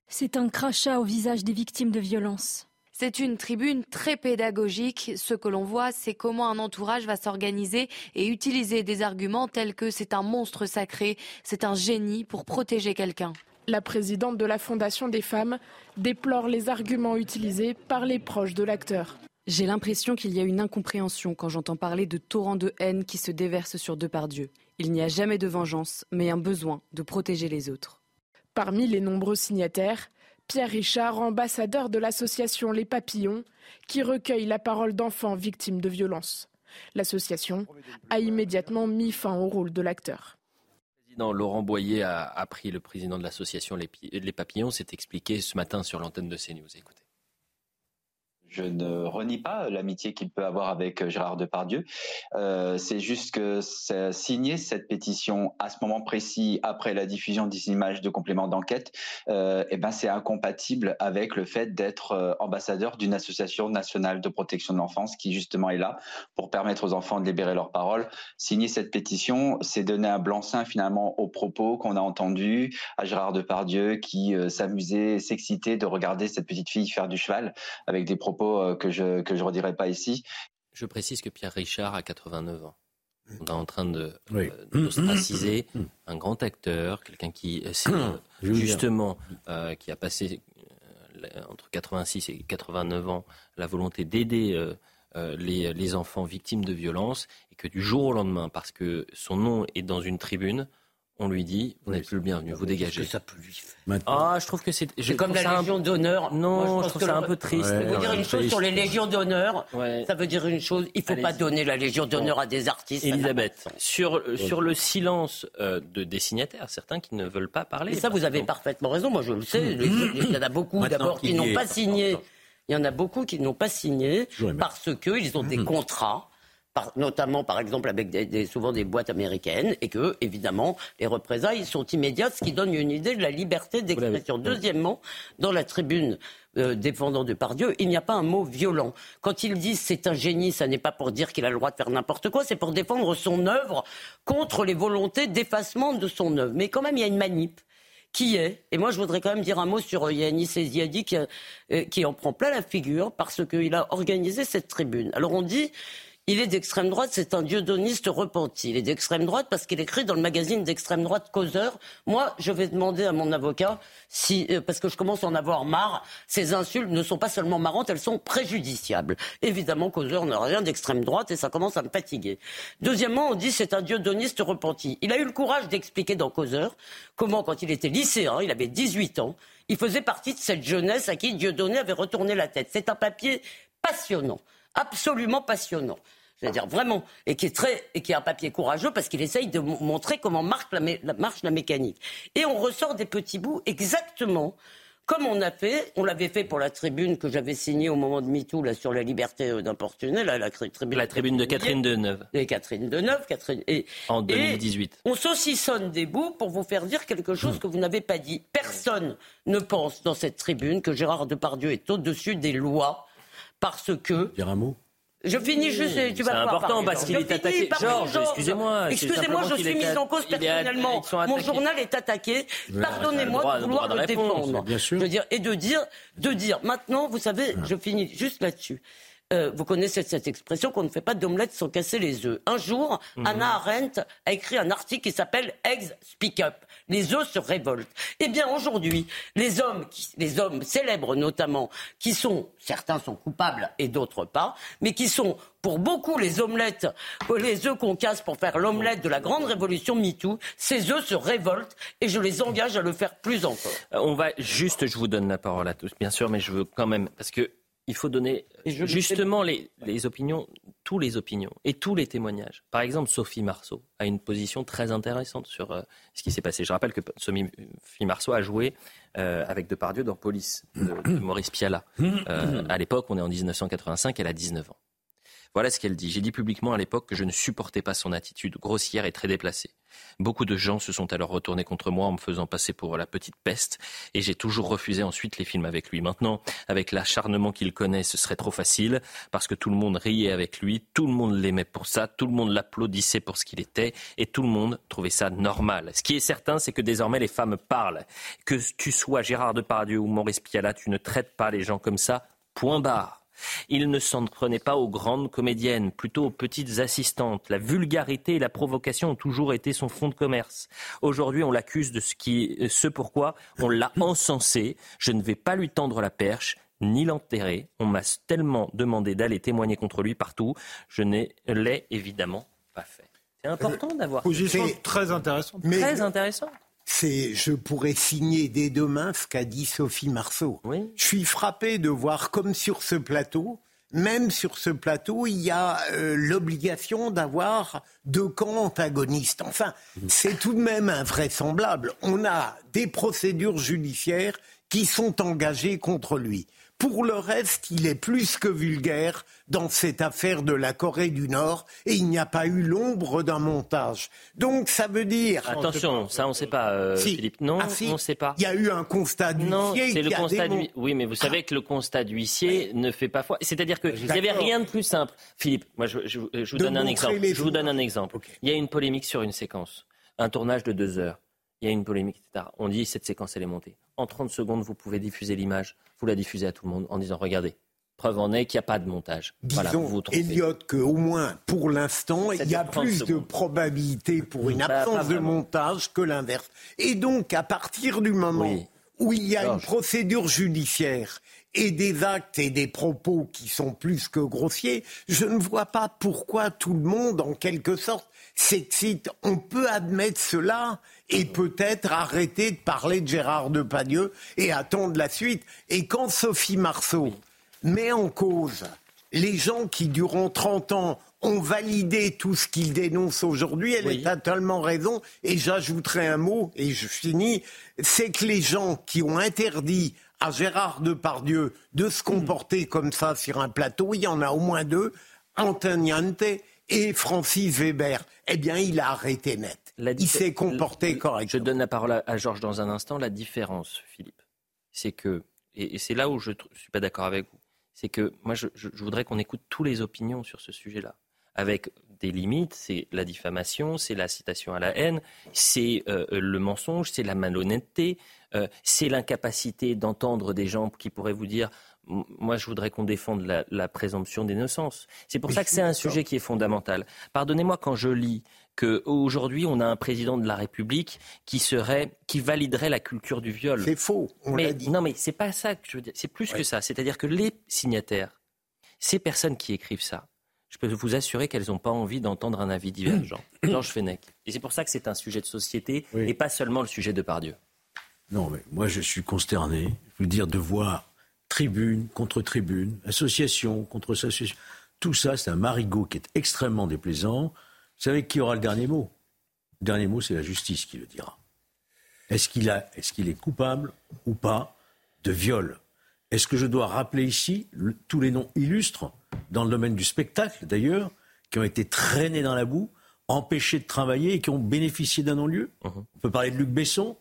C'est un crachat au visage des victimes de violences. C'est une tribune très pédagogique. Ce que l'on voit, c'est comment un entourage va s'organiser et utiliser des arguments tels que c'est un monstre sacré, c'est un génie pour protéger quelqu'un. La présidente de la Fondation des femmes déplore les arguments utilisés par les proches de l'acteur. J'ai l'impression qu'il y a une incompréhension quand j'entends parler de torrents de haine qui se déversent sur Depardieu. Il n'y a jamais de vengeance, mais un besoin de protéger les autres. Parmi les nombreux signataires, Pierre Richard, ambassadeur de l'association Les Papillons, qui recueille la parole d'enfants victimes de violences. L'association a immédiatement mis fin au rôle de l'acteur. Laurent Boyer a, pris le président de l'association Les Papillons, s'est expliqué ce matin sur l'antenne de CNews. Écoutez. Je ne renie pas l'amitié qu'il peut avoir avec euh, Gérard Depardieu. Euh, c'est juste que signer cette pétition à ce moment précis, après la diffusion des images de compléments d'enquête, euh, ben c'est incompatible avec le fait d'être euh, ambassadeur d'une association nationale de protection de l'enfance qui justement est là pour permettre aux enfants de libérer leur parole. Signer cette pétition, c'est donner un blanc-seing finalement aux propos qu'on a entendus à Gérard Depardieu qui s'amusait, s'excitait de regarder cette petite fille faire du cheval avec des propos euh, que je ne redirai pas ici. Je précise que Pierre Richard a 89 ans. On est en train de euh, un grand acteur, quelqu'un qui euh, justement qui a passé entre 86 et 89 ans la volonté d'aider les, les, enfants victimes de violences et que du jour au lendemain, parce que son nom est dans une tribune, on lui dit vous n'êtes plus le bienvenu, vous dégagez. Que ça peut lui faire. Ah, je trouve que c'est. C'est comme la Légion d'honneur. Non, je, trouve ça un peu triste. Ça veut dire une chose sur les Légions d'honneur. Ça veut dire une chose. Il ne faut pas donner la Légion d'honneur à des artistes. Elisabeth, sur sur le silence euh, de des signataires, certains qui ne veulent pas parler. Et ça, vous avez parfaitement raison. Moi, je le sais. Il y en a beaucoup d'abord qui n'ont pas signé. Il y en a beaucoup qui n'ont pas signé parce qu'ils ont des contrats notamment par exemple avec des, souvent des boîtes américaines, et que évidemment les représailles sont immédiates, ce qui donne une idée de la liberté d'expression. Deuxièmement, dans la tribune euh, défendant Depardieu, il n'y a pas un mot violent. Quand ils disent c'est un génie, ça n'est pas pour dire qu'il a le droit de faire n'importe quoi, c'est pour défendre son œuvre contre les volontés d'effacement de son œuvre. Mais quand même, il y a une manip qui est, et moi je voudrais quand même dire un mot sur Yannis Eziadi qui, euh, qui en prend plein la figure parce qu'il a organisé cette tribune. Alors on dit il est d'extrême droite, c'est un dieudoniste repenti. Il est d'extrême droite parce qu'il écrit dans le magazine d'extrême droite Causeur. Moi, je vais demander à mon avocat si, euh, parce que je commence à en avoir marre, ces insultes ne sont pas seulement marrantes, elles sont préjudiciables. Évidemment, Causeur n'a rien d'extrême droite et ça commence à me fatiguer. Deuxièmement, on dit c'est un dieudoniste repenti. Il a eu le courage d'expliquer dans Causeur comment, quand il était lycéen, il avait 18 ans, il faisait partie de cette jeunesse à qui Dieudonné avait retourné la tête. C'est un papier passionnant absolument passionnant. Je veux dire vraiment, et qui est très, et qui est un papier courageux parce qu'il essaye de montrer comment marche la, marche la mécanique. Et on ressort des petits bouts exactement comme on a fait, on l'avait fait pour la tribune que j'avais signée au moment de MeToo là, sur la liberté euh, d'importuner, la, la, tribune, la tribune de Catherine Deneuve. Et Catherine Deneuve, Catherine, et, en 2018. Et on saucissonne des bouts pour vous faire dire quelque chose que vous n'avez pas dit. Personne ne pense dans cette tribune que Gérard Depardieu est au-dessus des lois parce que. Dire un mot je finis juste, tu vas C'est important parce qu'il est attaqué. Georges, excusez-moi. Excusez-moi, je suis mise en cause personnellement. Mon journal est attaqué. Pardonnez-moi de vouloir le défendre. Bien sûr. Je veux dire, et de dire, de dire, maintenant, vous savez, je finis juste là-dessus. Euh, vous connaissez cette expression qu'on ne fait pas d'omelette sans casser les œufs. Un jour, mhm. Anna Arendt a écrit un article qui s'appelle Eggs Speak Up. Les œufs se révoltent. Eh bien, aujourd'hui, les hommes, les hommes célèbres notamment, qui sont, certains sont coupables et d'autres pas, mais qui sont pour beaucoup les omelettes, les œufs qu'on casse pour faire l'omelette de la grande révolution MeToo, ces œufs se révoltent et je les engage à le faire plus encore. Euh, on va juste, je vous donne la parole à tous, bien sûr, mais je veux quand même, parce que il faut donner justement les, opinions, tous les opinions et tous les témoignages. Par exemple, Sophie Marceau a une position très intéressante sur euh, ce qui s'est passé. Je rappelle que Sophie Marceau a joué euh, avec Depardieu dans Police, de, Maurice Piala. Euh, à l'époque, on est en 1985, elle a 19 ans. Voilà ce qu'elle dit. J'ai dit publiquement à l'époque que je ne supportais pas son attitude grossière et très déplacée. Beaucoup de gens se sont alors retournés contre moi en me faisant passer pour la petite peste et j'ai toujours refusé ensuite les films avec lui. Maintenant, avec l'acharnement qu'il connaît, ce serait trop facile parce que tout le monde riait avec lui, tout le monde l'aimait pour ça, tout le monde l'applaudissait pour ce qu'il était et tout le monde trouvait ça normal. Ce qui est certain, c'est que désormais les femmes parlent. Que tu sois Gérard Depardieu ou Maurice Pialat, tu ne traites pas les gens comme ça. Point barre. Il ne s'en prenait pas aux grandes comédiennes, plutôt aux petites assistantes. La vulgarité et la provocation ont toujours été son fond de commerce. Aujourd'hui, on l'accuse de ce, qui, ce pourquoi on l'a encensé. Je ne vais pas lui tendre la perche ni l'enterrer. On m'a tellement demandé d'aller témoigner contre lui partout. Je ne l'ai évidemment pas fait. C'est important d'avoir. Position très intéressante. Très intéressant c'est, je pourrais signer dès demain ce qu'a dit Sophie Marceau. Je suis frappé de voir comme sur ce plateau, même sur ce plateau, il y a euh, l'obligation d'avoir deux camps antagonistes. Enfin, c'est tout de même invraisemblable. On a des procédures judiciaires qui sont engagées contre lui. Pour le reste, il est plus que vulgaire dans cette affaire de la Corée du Nord et il n'y a pas eu l'ombre d'un montage. Donc ça veut dire... Attention, ça on ne sait pas, euh, Philippe. Non, ah, on ne sait pas. Il y a eu un constat d'huissier. Non, c'est le constat d'huissier. Oui, mais vous savez que le constat d'huissier ne fait pas foi. C'est-à-dire qu'il n'y avait rien de plus simple. Philippe, moi je, vous donne un exemple. Je vous donne un exemple. Il y a une polémique sur une séquence, un tournage de deux heures. Il y a une polémique, etc. On dit cette séquence elle est montée. En 30 secondes, vous pouvez diffuser l'image vous la diffusez à tout le monde en disant regardez, preuve en est qu'il n'y a pas de montage. Disons, voilà, vous Elliot, qu'au moins pour l'instant, il y a plus de probabilité pour une bah, absence de montage que l'inverse. Et donc, à partir du moment où il y a une procédure judiciaire et des actes et des propos qui sont plus que grossiers, je ne vois pas pourquoi tout le monde, en quelque sorte, s'excite. On peut admettre cela et peut-être arrêter de parler de Gérard Depardieu et attendre la suite. Et quand Sophie Marceau met en cause les gens qui, durant 30 ans, ont validé tout ce qu'il dénonce aujourd'hui, elle a tellement raison. Et j'ajouterai un mot, et je finis, c'est que les gens qui ont interdit à Gérard Depardieu de se comporter comme ça sur un plateau, il y en a au moins deux, Antoniante et Francis Weber. Eh bien, il a arrêté net il s'est comporté correctement. Je donne la parole à, Georges dans un instant. La différence, Philippe, c'est que, et, c'est là où je ne suis pas d'accord avec vous, c'est que moi, je, voudrais qu'on écoute toutes les opinions sur ce sujet-là, avec des limites, c'est la diffamation, c'est la citation à la haine, c'est euh, le mensonge, c'est la malhonnêteté, euh, c'est l'incapacité d'entendre des gens qui pourraient vous dire moi, je voudrais qu'on défende la, la présomption d'innocence. C'est pour ça que c'est un sujet qui est fondamental. Pardonnez-moi quand je lis qu'aujourd'hui, on a un président de la République qui serait, qui validerait la culture du viol. C'est faux, on mais, dit. Non, mais c'est pas ça que je veux dire. C'est plus que ça. C'est-à-dire que les signataires, ces personnes qui écrivent ça, je peux vous assurer qu'elles n'ont pas envie d'entendre un avis divergent. Georges Fenech. Et c'est pour ça que c'est un sujet de société et pas seulement le sujet de Pardieu. Non, mais moi, je suis consterné, je veux dire, de voir tribune contre tribune, association contre association. Tout ça, c'est un marigot qui est extrêmement déplaisant. Vous savez qui aura le dernier mot? Le dernier mot, c'est la justice qui le dira. Est-ce qu'il est, qu'il est coupable ou pas de viol? Est-ce que je dois rappeler ici tous les noms illustres, dans le domaine du spectacle d'ailleurs, qui ont été traînés dans la boue, empêchés de travailler et qui ont bénéficié d'un non-lieu? Uh-huh. On peut parler de Luc Besson,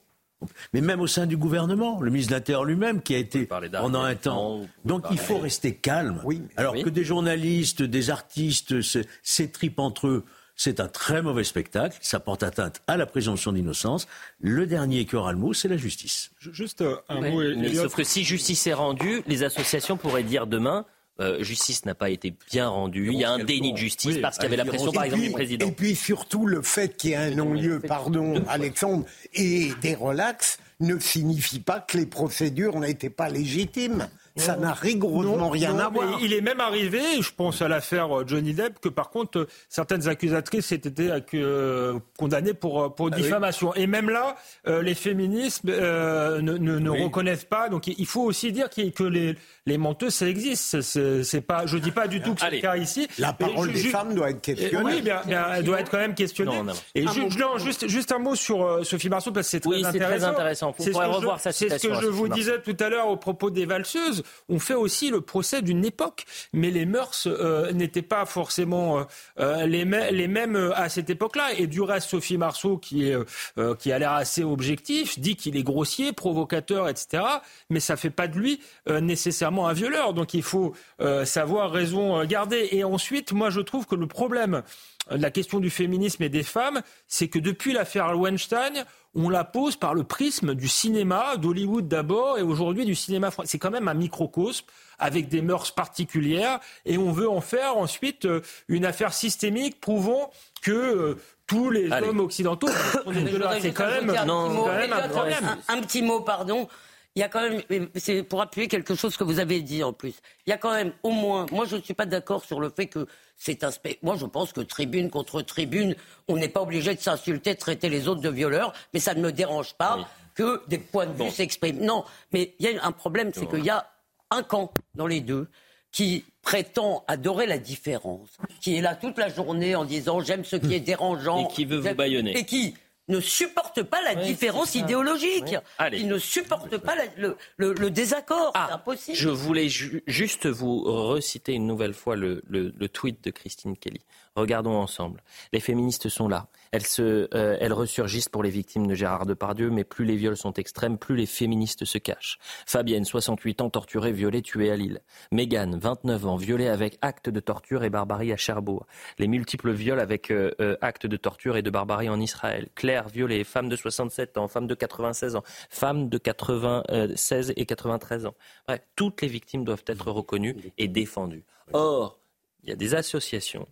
mais même au sein du gouvernement, le ministre de l'Intérieur lui-même qui a été pendant un temps. Donc il faut rester calme. Alors que des journalistes, des artistes s'étripent entre eux c'est un très mauvais spectacle, ça porte atteinte à la présomption d'innocence. Le dernier qui aura le mot, c'est la justice. Juste euh, un mot. sauf que si justice est rendue, les associations pourraient dire demain euh, justice n'a pas été bien rendue. Il y a un déni de justice parce qu'il y avait la pression, par exemple, du président. Et puis surtout, le fait qu'il y ait un non-lieu, pardon, Alexandre, et des relax ne signifie pas que les procédures n'étaient pas légitimes. Ça n'a rigoureusement rien à voir. Il est même arrivé, je pense à l'affaire euh, Johnny Depp, que par contre, euh, certaines accusatrices étaient euh, condamnées pour, pour ah diffamation. Et même là, les féministes ne, ne, reconnaissent pas. Donc il faut aussi dire que les, les menteuses, ça existe. C'est pas, je dis pas du tout que c'est le cas ici. La parole des femmes doit être questionnée. Oui, bien, elle doit être quand même questionnée. Et juste, juste un mot sur Sophie Marceau, parce que c'est très, très, intéressant. C'est ce que je vous disais tout à l'heure au propos des valseuses on fait aussi le procès d'une époque. Mais les mœurs euh, n'étaient pas forcément euh, euh, les, mêmes à cette époque-là. Et du reste, Sophie Marceau, qui, est, qui a l'air assez objectif, dit qu'il est grossier, provocateur, etc. Mais ça fait pas de lui nécessairement un violeur. Donc il faut savoir raison garder. Et ensuite, moi, je trouve que le problème la question du féminisme et des femmes, c'est que depuis l'affaire Weinstein, on la pose par le prisme du cinéma, d'Hollywood d'abord, et aujourd'hui du cinéma français. C'est quand même un microcosme avec des mœurs particulières, et on veut en faire ensuite euh, une affaire systémique prouvant que euh, tous les hommes occidentaux c'est quand même, un problème. un petit mot, pardon il y a quand même, c'est pour appuyer quelque chose que vous avez dit en plus, il y a quand même au moins, moi je ne suis pas d'accord sur le fait que c'est un Moi je pense que tribune contre tribune, on n'est pas obligé de s'insulter, de traiter les autres de violeurs, mais ça ne me dérange pas que des points de vue s'expriment. Non, mais il y a un problème, c'est qu'il y a un camp dans les deux qui prétend adorer la différence, qui est là toute la journée en disant j'aime ce qui est dérangeant. Et qui veut vous baïonner. Et qui ne supporte pas la différence idéologique. Il ne supporte pas le, désaccord. c'est ah, impossible. Je voulais juste vous reciter une nouvelle fois le, tweet de Christine Kelly. Regardons ensemble. Les féministes sont là. Elles, se, euh, ressurgissent pour les victimes de Gérard Depardieu, mais plus les viols sont extrêmes, plus les féministes se cachent. Fabienne, 68 ans, torturée, violée, tuée à Lille. Mégane, 29 ans, violée avec acte de torture et barbarie à Cherbourg. Les multiples viols avec euh, euh, actes de torture et de barbarie en Israël. Claire, violée, femme de 67 ans, femme de 96 ans, femme de 96 et 93 ans. Bref, toutes les victimes doivent être reconnues et défendues. Or, il y a des associations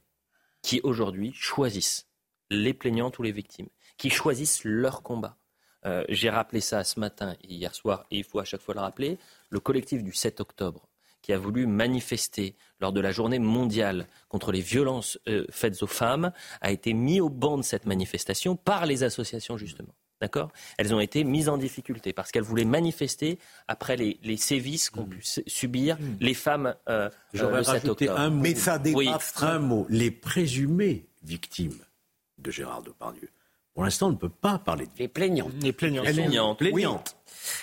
qui aujourd'hui choisissent les plaignantes ou les victimes, qui choisissent leur combat. Euh, j'ai rappelé ça ce matin et hier soir, et il faut à chaque fois le rappeler, le collectif du 7 octobre, qui a voulu manifester lors de la journée mondiale contre les violences euh, faites aux femmes, a été mis au banc de cette manifestation par les associations, justement. D'accord Elles ont été mises en difficulté parce qu'elles voulaient manifester après les, sévices qu'ont pu subir les femmes euh, euh le 7 octobre. Un mot, Mais ça dépasse un mot. Les présumées victimes de Gérard Depardieu. Pour l'instant, on ne peut pas parler de... Les plaignantes. Les plaignantes. Les plaignantes. plaignantes.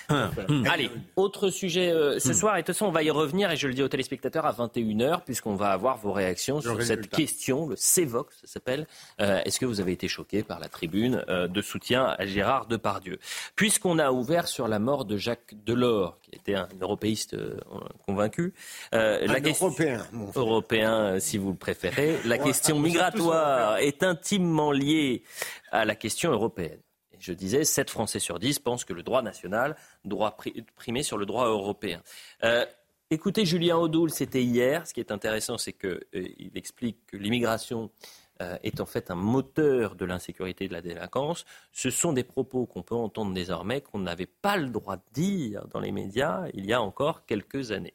Hein. Hmm. Allez, autre sujet euh, ce hmm. soir, et de toute façon, on va y revenir, et je le dis aux téléspectateurs, à 21h, puisqu'on va avoir vos réactions sur cette question, le CEVOX, ça s'appelle. Euh, est-ce que vous avez été choqué par la tribune euh, de soutien à Gérard Depardieu? Puisqu'on a ouvert sur la mort de Jacques Delors, qui était un européiste convaincu. un question... européen. Européen, si vous le préférez. La question migratoire est intimement liée à la question européenne je disais, 7 Français sur 10 pensent que le droit national doit primer sur le droit européen. Euh, écoutez, Julien Audoul, c'était hier. Ce qui est intéressant, c'est qu'il euh, explique que l'immigration euh, est en fait un moteur de l'insécurité et de la délinquance. Ce sont des propos qu'on peut entendre désormais qu'on n'avait pas le droit de dire dans les médias il y a encore quelques années.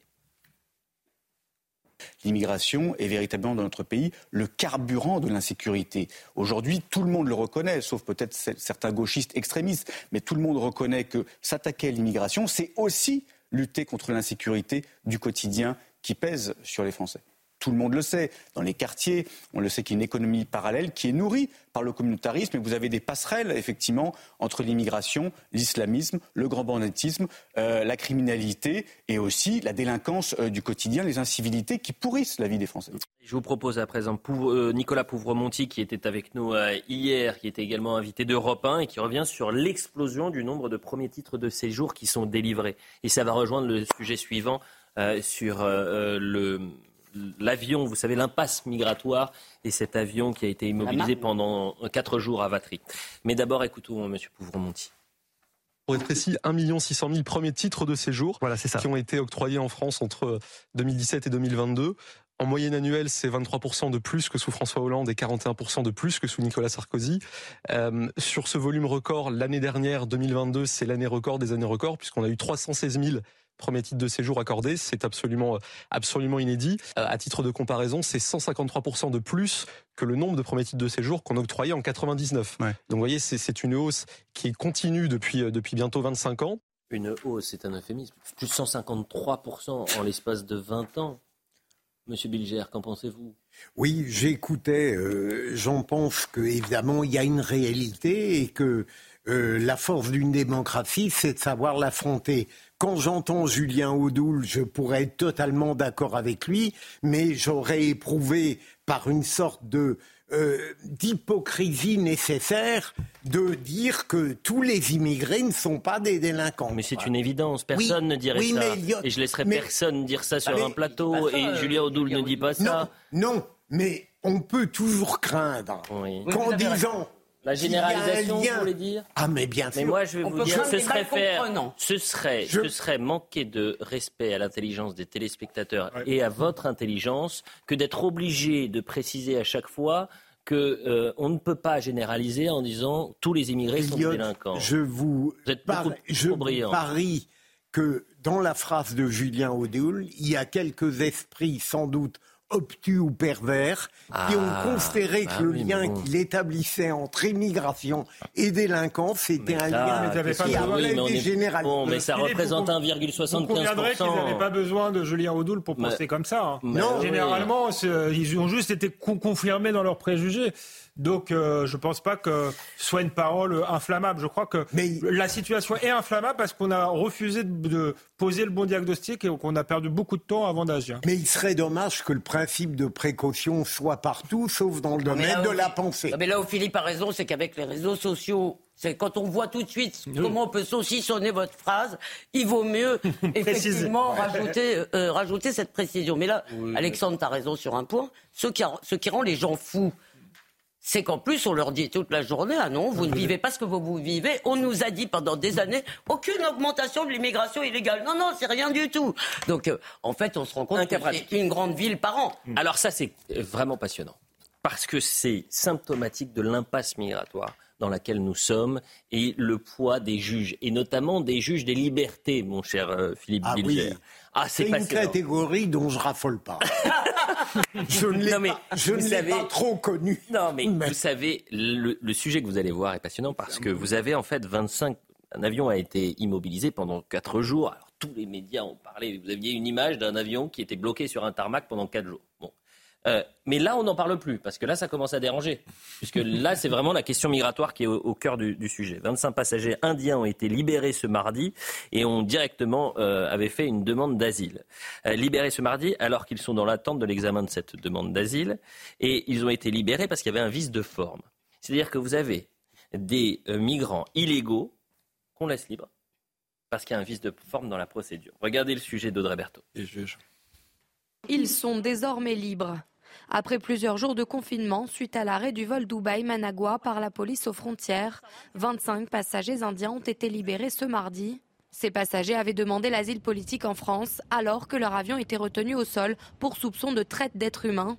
L'immigration est véritablement dans notre pays le carburant de l'insécurité. Aujourd'hui, tout le monde le reconnaît, sauf peut-être certains gauchistes extrémistes, mais tout le monde reconnaît que s'attaquer à l'immigration, c'est aussi lutter contre l'insécurité du quotidien qui pèse sur les Français tout le monde le sait. Dans les quartiers, on le sait qu'il y a une économie parallèle qui est nourrie par le communautarisme et vous avez des passerelles, effectivement, entre l'immigration, l'islamisme, le grand banditisme, euh, la criminalité et aussi la délinquance euh, du quotidien, les incivilités qui pourrissent la vie des Français. Je vous propose à présent euh, Nicolas Pouvremonti qui était avec nous hier, qui était également invité d'Europe 1 et qui revient sur l'explosion du nombre de premiers titres de séjour qui sont délivrés. Et ça va rejoindre le sujet suivant sur le l'avion, vous savez, l'impasse migratoire et cet avion qui a été immobilisé pendant quatre jours à Vatry. Mais d'abord, écoutons M. Pouvremonti. Pour être précis, 1 600 000 premiers titres de séjour voilà, ça. qui ont été octroyés en France entre 2017 et 2022. En moyenne annuelle, c'est 23% de plus que sous François Hollande et 41% de plus que sous Nicolas Sarkozy. Euh, sur ce volume record, l'année dernière, 2022, c'est l'année record des années records, puisqu'on a eu 316 000 premiers titres de séjour accordés. C'est absolument, absolument inédit. Euh, à titre de comparaison, c'est 153% de plus que le nombre de premiers titres de séjour qu'on octroyait en 99. Donc vous voyez, c'est une hausse qui continue depuis, euh, depuis bientôt 25 ans. Une hausse, c'est un euphémisme. Plus de 153% en l'espace de 20 ans. Monsieur Bilger, qu'en pensez-vous? Oui, j'écoutais. Euh, j'en pense qu'évidemment, il y a une réalité et que euh, la force d'une démocratie, c'est de savoir l'affronter. Quand j'entends Julien Audoul, je pourrais être totalement d'accord avec lui, mais j'aurais éprouvé par une sorte de euh, d'hypocrisie nécessaire de dire que tous les immigrés ne sont pas des délinquants. Mais c'est une évidence, personne ne dirait ça. Et je laisserai personne dire ça sur un plateau, et Julien Audoul ne dit pas ça. Non, mais on peut toujours craindre qu'en disant la généralisation, vous voulez dire? Ah, mais bien sûr. Mais moi, je vais vous dire, ce serait faire, ce serait, ce serait manquer de respect à l'intelligence des téléspectateurs et à votre intelligence que d'être obligé de préciser à chaque fois que euh, on ne peut pas généraliser en disant tous les immigrés sont délinquants. Je vous, vous êtes beaucoup je parie que dans la phrase de Julien Audeul, il y a quelques esprits sans doute obtus ou pervers qui ont ah, considéré que bah le lien qu'il établissait entre immigration et délinquance était un lien qui avait général. Bon, mais ça représente 1,75%. Vous conviendrez qu'ils n'avaient pas besoin de Julien Audoul pour penser comme ça. Hein. Non, généralement, ils ont juste été confirmés dans leurs préjugés. Donc, euh, je ne pense pas que ce soit une parole inflammable. Je crois que la situation est inflammable parce qu'on a refusé de, poser le bon diagnostic et qu'on a perdu beaucoup de temps avant d'agir. Mais il serait dommage que le principe de précaution soit partout, sauf dans le domaine de la pensée. mais là où Philippe a raison, c'est qu'avec les réseaux sociaux, c'est quand on voit tout de suite comment on peut saucissonner votre phrase, il vaut mieux effectivement rajouter, euh, rajouter cette précision. Mais là, Alexandre, tu as raison sur un point. Ce qui, ce qui rend les gens fous, c'est qu'en plus, on leur dit toute la journée, ah non, vous ne vivez pas ce que vous, vivez. On nous a dit pendant des années, aucune augmentation de l'immigration illégale. Non, non, c'est rien du tout. Donc, euh, en fait, on se rend compte que c'est une grande ville par an. Mm. Alors ça, c'est vraiment passionnant. Parce que c'est symptomatique de l'impasse migratoire dans laquelle nous sommes et le poids des juges, et notamment des juges des libertés, mon cher euh, Philippe ah, Bilger. Ah, c'est une catégorie dont je raffole pas. je ne l'ai pas, trop connu. Non, mais, vous savez, le, sujet que vous allez voir est passionnant parce que vous avez en fait 25. Un avion a été immobilisé pendant 4 jours. Alors, tous les médias ont parlé. Vous aviez une image d'un avion qui était bloqué sur un tarmac pendant 4 jours. Bon. Euh, mais là, on n'en parle plus, parce que là, ça commence à déranger. Puisque là, c'est vraiment la question migratoire qui est au, cœur du, sujet. 25 passagers indiens ont été libérés ce mardi et ont directement euh, avaient fait une demande d'asile. Euh, libérés ce mardi alors qu'ils sont dans l'attente de l'examen de cette demande d'asile. Et ils ont été libérés parce qu'il y avait un vice de forme. C'est-à-dire que vous avez des migrants illégaux qu'on laisse libres parce qu'il y a un vice de forme dans la procédure. Regardez le sujet d'Audrey Berthaud. Ils sont désormais libres. Après plusieurs jours de confinement, suite à l'arrêt du vol Dubaï-Managua par la police aux frontières, 25 passagers indiens ont été libérés ce mardi. Ces passagers avaient demandé l'asile politique en France alors que leur avion était retenu au sol pour soupçon de traite d'êtres humains.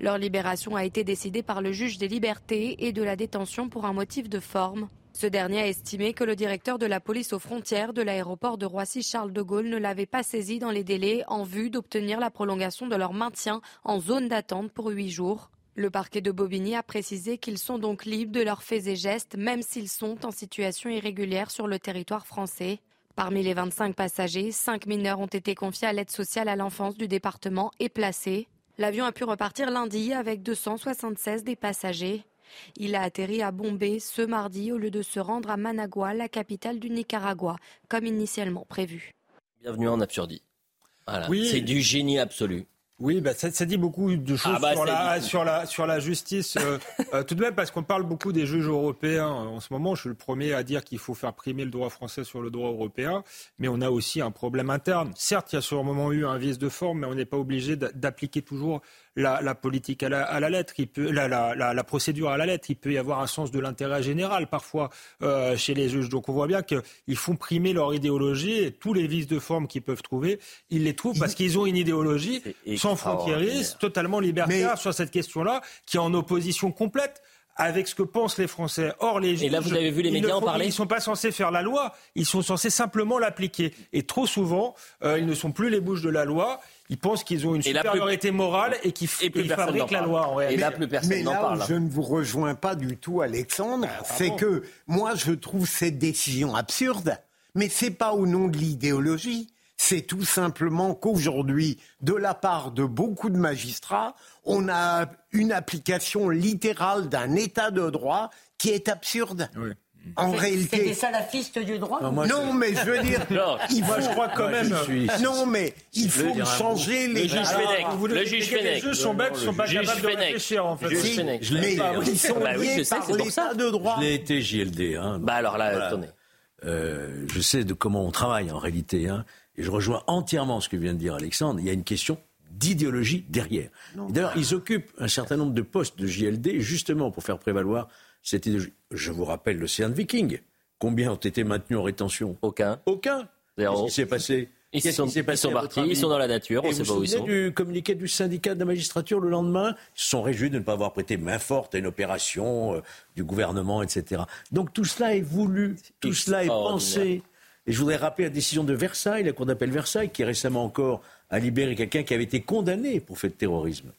Leur libération a été décidée par le juge des libertés et de la détention pour un motif de forme. Ce dernier a estimé que le directeur de la police aux frontières de l'aéroport de Roissy-Charles de Gaulle ne l'avait pas saisi dans les délais en vue d'obtenir la prolongation de leur maintien en zone d'attente pour huit jours. Le parquet de Bobigny a précisé qu'ils sont donc libres de leurs faits et gestes, même s'ils sont en situation irrégulière sur le territoire français. Parmi les 25 passagers, 5 mineurs ont été confiés à l'aide sociale à l'enfance du département et placés. L'avion a pu repartir lundi avec 276 des passagers. Il a atterri à Bombay ce mardi au lieu de se rendre à Managua, la capitale du Nicaragua, comme initialement prévu. Bienvenue en absurdie. C'est du génie absolu. Oui, bah, ça, dit beaucoup de choses ah, bah, sur, la, sur, la, justice. Euh, euh, tout de même, parce qu'on parle beaucoup des juges européens en ce moment. Je suis le premier à dire qu'il faut faire primer le droit français sur le droit européen. Mais on a aussi un problème interne. Certes, il y a sur le moment eu un vice de forme, mais on n'est pas obligé d'appliquer toujours la, politique à la, lettre, il peut, la, procédure à la lettre. Il peut y avoir un sens de l'intérêt général parfois euh, chez les juges. Donc on voit bien qu'ils font primer leur idéologie et tous les vices de forme qu'ils peuvent trouver, ils les trouvent parce qu'ils ont une idéologie sans frontiériste, totalement libertaire sur cette question-là, qui est en opposition complète avec ce que pensent les Français. Or, les juges, Et là, vous avez vu les médias en parler Ils ne sont pas censés faire la loi, ils sont censés simplement l'appliquer. Et trop souvent, euh, ils ne sont plus les bouches de la loi. Ils pensent qu'ils ont une supériorité morale et qu'ils fabriquent la loi en réalité. Et là, plus personne mais là parle. je ne vous rejoins pas du tout, Alexandre, ah, c'est que moi, je trouve cette décision absurde, mais c'est pas au nom de l'idéologie c'est tout simplement qu'aujourd'hui, de la part de beaucoup de magistrats, on a une application littérale d'un état de droit qui est absurde. En réalité. C'est des salafistes du droit non, mais je veux dire. il faut, je crois quand même. Non, mais il faut changer les. Le juge. Le Fenech. Les sont bêtes, sont pas capables de réfléchir en fait. Je l'ai Ils sont bah liés par l'état de droit. Je l'ai été JLD. Hein. Bah alors là, attendez. Euh, je sais de comment on travaille en réalité. Hein. Et je rejoins entièrement ce que vient de dire Alexandre, il y a une question d'idéologie derrière. D'ailleurs, ils occupent un certain nombre de postes de JLD justement pour faire prévaloir idéologie. Je vous rappelle l'océan Viking. Combien ont été maintenus en rétention? Aucun. Aucun. Qu'est-ce qui s'est passé? Ils sont, ils sont partis, ils sont dans la nature, on ne sait pas où ils sont. du communiqué du syndicat de la magistrature le lendemain? Ils se sont réjouis de ne pas avoir prêté main forte à une opération euh, du gouvernement, etc. Donc tout cela est voulu, tout cela est pensé. Et je voudrais rappeler la décision de Versailles, la Cour d'appel Versailles, qui récemment encore a libéré quelqu'un qui avait été condamné pour fait de terrorisme.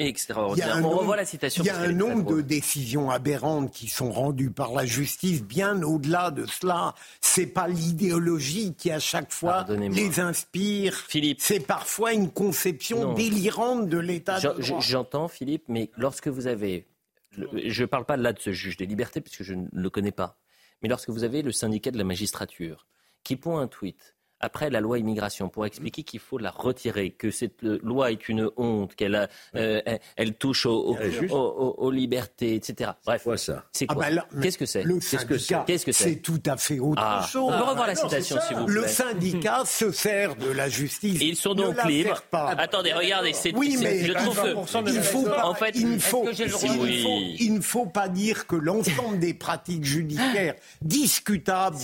Extraordinaire. On revoit la citation. Il y a un nombre de décisions aberrantes qui sont rendues par la justice bien au-delà de cela. C'est pas l'idéologie qui à chaque fois les inspire. Philippe. C'est parfois une conception délirante de l'État de droit. J'entends Philippe, mais lorsque vous avez, je ne parle pas là de ce juge des libertés puisque je ne le connais pas, mais lorsque vous avez le syndicat de la magistrature qui pond un tweet après la loi immigration pour expliquer qu'il faut la retirer, que cette loi est une honte, qu'elle euh, elle touche aux, libertés, etc. Bref, ça? C'est quoi, ah bah Qu'est-ce que c'est? Qu'est-ce que c'est? C'est? tout à fait autre ah. chose. On peut revoir la citation, s'il vous plaît. Le syndicat se sert de la justice. ils sont donc libres. Attendez, regardez, c'est. Oui, mais je trouve que il faut pas. En fait, il faut. Il ne faut pas dire que l'ensemble des pratiques judiciaires discutables,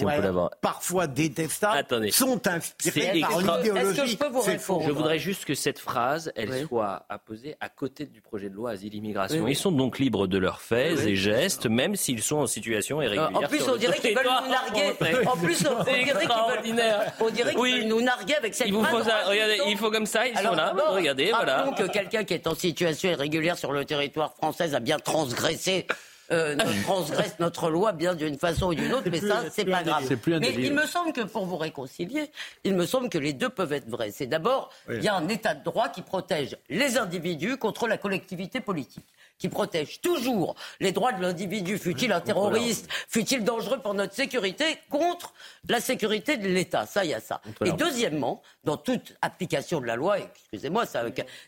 parfois détestables, sont inspiré par l'idéologie. Je, je voudrais juste que cette phrase, elle soit apposée à côté du projet de loi asile-immigration. Ils sont donc libres de leurs faits et gestes, même s'ils sont en situation irrégulière. En plus, on dirait qu'ils veulent nous narguer. En plus, on dirait qu'ils veulent, on dirait qu'ils nous narguer avec cette phrase. Regardez, il faut comme ça, ils sont là. Regardez, voilà. que quelqu'un qui est en situation irrégulière sur le territoire français a bien transgressé euh, transgresse notre loi bien d'une façon ou d'une autre, mais ça, c'est pas grave. mais il me semble que pour vous réconcilier, il me semble que les deux peuvent être vrais. C'est d'abord, il y a un état de droit qui protège les individus contre la collectivité politique qui protège toujours les droits de l'individu, fut-il un terroriste, fut-il dangereux pour notre sécurité, contre la sécurité de l'État. Ça, il y a ça. Et deuxièmement, dans toute application de la loi, excusez-moi,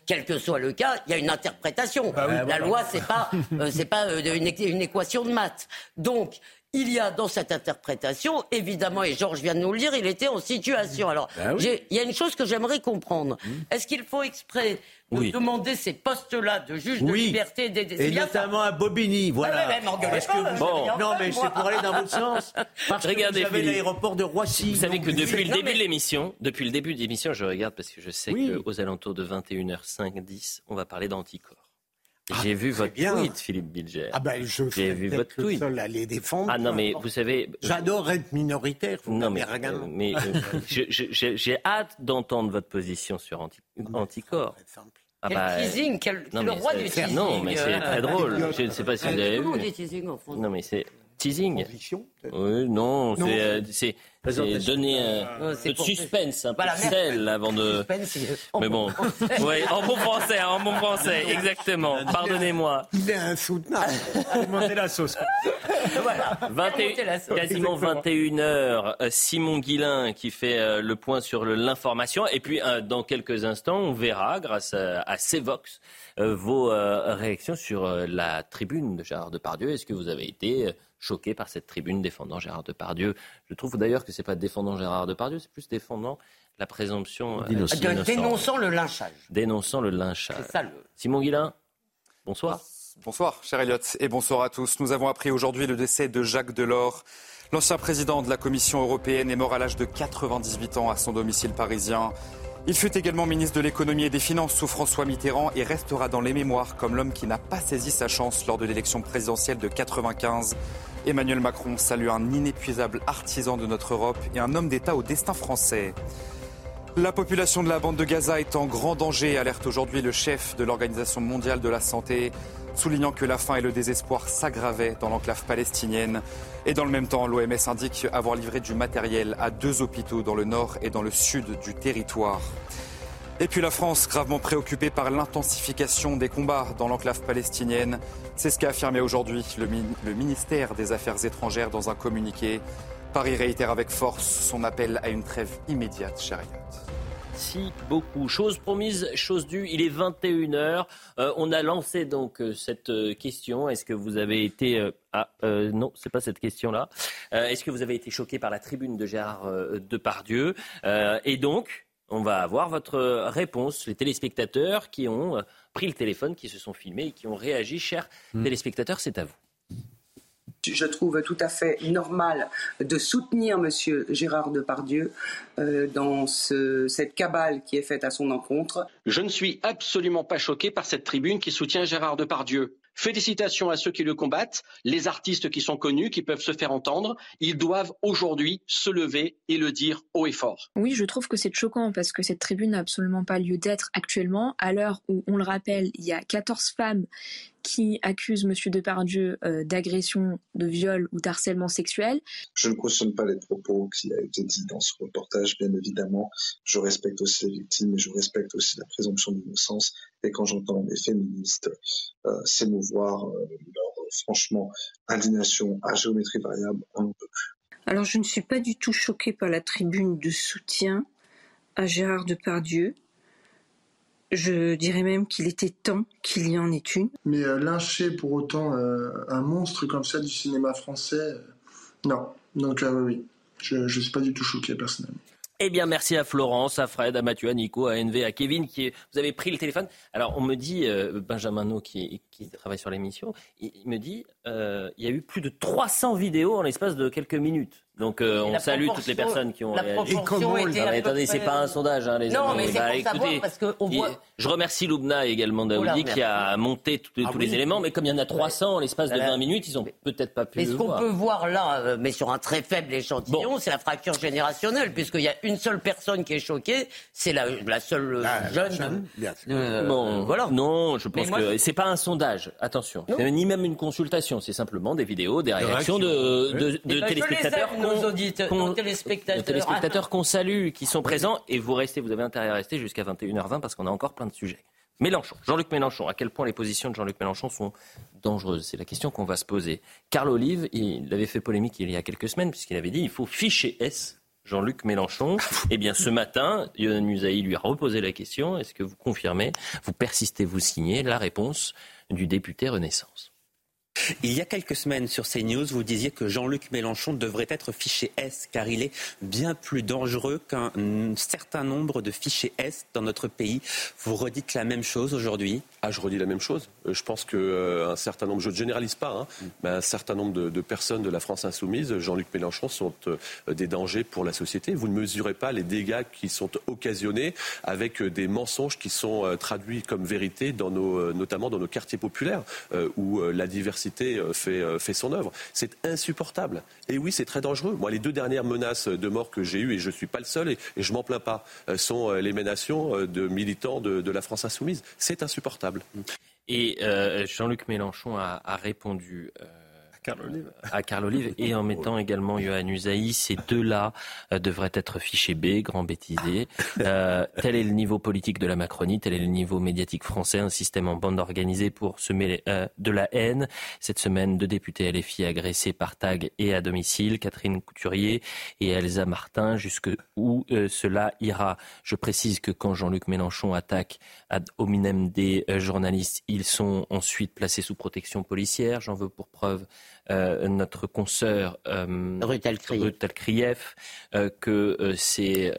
quel que soit le cas, il y a une interprétation. Bah la loi, c'est pas, euh, c'est pas euh, une, une équation de maths. Donc, il y a dans cette interprétation, évidemment, et Georges vient de nous le dire, il était en situation. Alors, bah il y a une chose que j'aimerais comprendre. Mmh. Est-ce qu'il faut exprès de demander ces postes-là de juge de liberté des, Et notamment à Bobigny, voilà. Non, mais c'est pour aller dans votre sens. Parce Regardez, que vous avez l'aéroport de Roissy. Vous savez que depuis le début de l'émission, depuis le début de l'émission, je regarde parce que je sais qu'aux alentours de 21h05, 10, on va parler d'anticorps. Ah, J'ai vu votre tweet, Philippe Bilger. Ah ben, je J'ai vu votre tweet. seul à les défendre. Ah non, mais vous savez... J'adore être minoritaire, vous non, mais, euh, mais euh, j'ai hâte d'entendre votre position sur anti, Anticor. Ah quel bah, teasing, quel, non, le roi du teasing. Non, mais c'est très drôle. Je ne sais pas si vous avez vu. teasing en France. Non, mais c'est teasing. Oui, non, c'est euh, donner un peu de suspense, un peu de sel avant de. Mais bon, ouais, en bon français, en bon français, exactement. Pardonnez-moi. Il est insoutenable. Montez la sauce. voilà. 21, quasiment 21 heures. Euh, Simon Guillain qui fait euh, le point sur l'information. Et puis, dans quelques instants, on verra, grâce à Cevox, vos réactions sur la tribune de Gérard Depardieu. Est-ce que vous avez été choqué par cette tribune défendant Gérard Depardieu Je trouve d'ailleurs que c'est pas défendant Gérard Depardieu, c'est plus défendant la présomption euh, d'innocence. Dénonçant le lynchage. Dénonçant le lynchage. Simon Guillain, bonsoir. Bonsoir, cher Elliot, et bonsoir à tous. Nous avons appris aujourd'hui le décès de Jacques Delors. L'ancien président de la Commission européenne est mort à l'âge de 98 ans à son domicile parisien. Il fut également ministre de l'économie et des finances sous François Mitterrand et restera dans les mémoires comme l'homme qui n'a pas saisi sa chance lors de l'élection présidentielle de 95. Emmanuel Macron salue un inépuisable artisan de notre Europe et un homme d'État au destin français. La population de la bande de Gaza est en grand danger, alerte aujourd'hui le chef de l'Organisation mondiale de la santé, soulignant que la faim et le désespoir s'aggravaient dans l'enclave palestinienne. Et dans le même temps, l'OMS indique avoir livré du matériel à deux hôpitaux dans le nord et dans le sud du territoire. Et puis la France, gravement préoccupée par l'intensification des combats dans l'enclave palestinienne. C'est ce qu'a affirmé aujourd'hui le, ministère des Affaires étrangères dans un communiqué. Paris réitère avec force son appel à une trêve immédiate, Chariot. Merci beaucoup. Chose promise, chose due. Il est 21h. Euh, on a lancé donc euh, cette euh, question. Est-ce que vous avez été ah non, c'est pas cette question-là. Est-ce que vous avez été choqué par la tribune de Gérard Depardieu? Et donc, on va avoir votre réponse, les téléspectateurs qui ont pris le téléphone, qui se sont filmés et qui ont réagi. Chers hmm. téléspectateurs, c'est à vous je trouve tout à fait normal de soutenir M. Gérard Depardieu euh, dans cette cabale qui est faite à son encontre. Je ne suis absolument pas choqué par cette tribune qui soutient Gérard Depardieu. Félicitations à ceux qui le combattent, les artistes qui sont connus, qui peuvent se faire entendre. Ils doivent aujourd'hui se lever et le dire haut et fort. Oui, je trouve que c'est choquant parce que cette tribune n'a absolument pas lieu d'être actuellement, à l'heure où, on le rappelle, il y a 14 femmes qui accuse M. Depardieu euh, d'agression, de viol ou d'harcèlement sexuel. Je ne cautionne pas les propos qui a été dit dans ce reportage, bien évidemment. Je respecte aussi les victimes et je respecte aussi la présomption d'innocence. Et quand j'entends les féministes euh, s'émouvoir, euh, leur franchement indignation à géométrie variable, on n'en peut plus. Alors je ne suis pas du tout choquée par la tribune de soutien à Gérard Depardieu. Je dirais même qu'il était temps qu'il y en ait une. Mais euh, lyncher pour autant euh, un monstre comme ça du cinéma français, euh, non. Donc oui, je ne suis pas du tout choqué personnellement. Eh bien, merci à Florence, à Fred, à Mathieu, à Nico, à NV, à Kevin, qui vous avez pris le téléphone. Alors, on me dit, Benjamin No, qui, qui, travaille sur l'émission, il, me dit, il y a eu plus de 300 vidéos en l'espace de quelques minutes. Donc euh, on salue toutes les personnes qui ont réagi. Et comment Attendez, c'est pas un sondage, hein, les non, amis. Mais c'est bah, écoutez, parce que on voit... Je remercie Loubna et également Daoudi qui a monté tous, ah les éléments, mais comme il y en a 300 en l'espace de 20 minutes, ils ont peut-être pas pu mais ce qu'on peut voir là, euh, mais sur un très faible échantillon, c'est la fracture générationnelle, puisqu'il y a une seule personne qui est choquée, c'est la, la, seule ah, jeune. Euh, bon, voilà. Non, je pense que c'est pas un sondage. Attention, ni même une consultation, c'est simplement des vidéos, des réactions de, de téléspectateurs nos auditeurs, téléspectateurs. téléspectateurs qu'on salue, qui sont présents. Et vous restez, vous avez intérêt à rester jusqu'à 21h20 parce qu'on a encore plein de sujets. Mélenchon, Jean-Luc Mélenchon, à quel point les positions de Jean-Luc Mélenchon sont dangereuses? C'est la question qu'on va se poser. Carl Olive, il avait fait polémique il y a quelques semaines puisqu'il avait dit il faut ficher S Jean-Luc Mélenchon. Eh bien, ce matin, Yohann Musaï lui a reposé la question. Est-ce que vous confirmez, vous persistez, vous signez la réponse du député Renaissance il y a quelques semaines sur CNews, vous disiez que Jean-Luc Mélenchon devrait être fiché S car il est bien plus dangereux qu'un certain nombre de fichiers S dans notre pays. Vous redites la même chose aujourd'hui? Ah, je redis la même chose. Euh, je pense qu'un euh, certain nombre, je ne généralise pas, hein, mm. mais un certain nombre de, personnes de la France insoumise, Jean-Luc Mélenchon, sont euh, des dangers pour la société. Vous ne mesurez pas les dégâts qui sont occasionnés avec des mensonges qui sont traduits comme vérité, dans nos, notamment dans nos quartiers populaires où la diversité euh, fait, euh, fait son œuvre. C'est insupportable. Et oui, c'est très dangereux. Moi, les deux dernières menaces de mort que j'ai eues, et je ne suis pas le seul, et, je je m'en plains pas, euh, sont l'émanation de militants de, la France insoumise. C'est insupportable. Et Jean-Luc Mélenchon a, répondu à Carl Olive et en mettant également Johan Usaï. Ces deux-là euh, devraient être fichés B, grand bêtisé. Euh, tel est le niveau politique de la Macronie, tel est le niveau médiatique français, un système en bande organisée pour semer euh, de la haine. Cette semaine, deux députés LFI agressés par tag et à domicile, Catherine Couturier et Elsa Martin, jusque où cela ira? Je précise que quand Jean-Luc Mélenchon attaque ad hominem des journalistes, ils sont ensuite placés sous protection policière. J'en veux pour preuve notre consoeur Rutel Krief, que c'est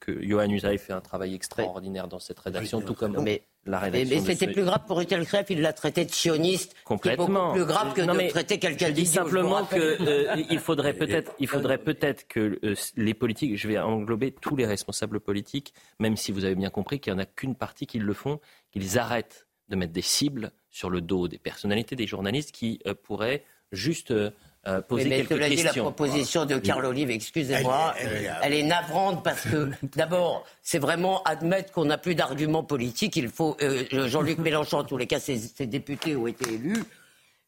que Johan Usaï fait un travail extraordinaire dans cette rédaction, tout comme mais, la rédaction. Mais, c'était plus grave pour Rutel Krief, il l'a traité de sioniste, complètement plus grave que de traiter quelqu'un dis simplement qu'il faudrait peut-être, il faudrait peut-être que les politiques, je vais englober tous les responsables politiques, même si vous avez bien compris qu'il n'y en a qu'une partie qui le font, qu'ils arrêtent de mettre des cibles sur le dos des personnalités, des journalistes qui euh, pourraient juste euh, euh, poser mais quelques questions. Dit, la proposition de Carl Olive, excusez-moi, elle, est navrante parce que d'abord, c'est vraiment admettre qu'on n'a plus d'arguments politiques. Il faut Jean-Luc Mélenchon, en tous les cas, ses, députés ont été élus.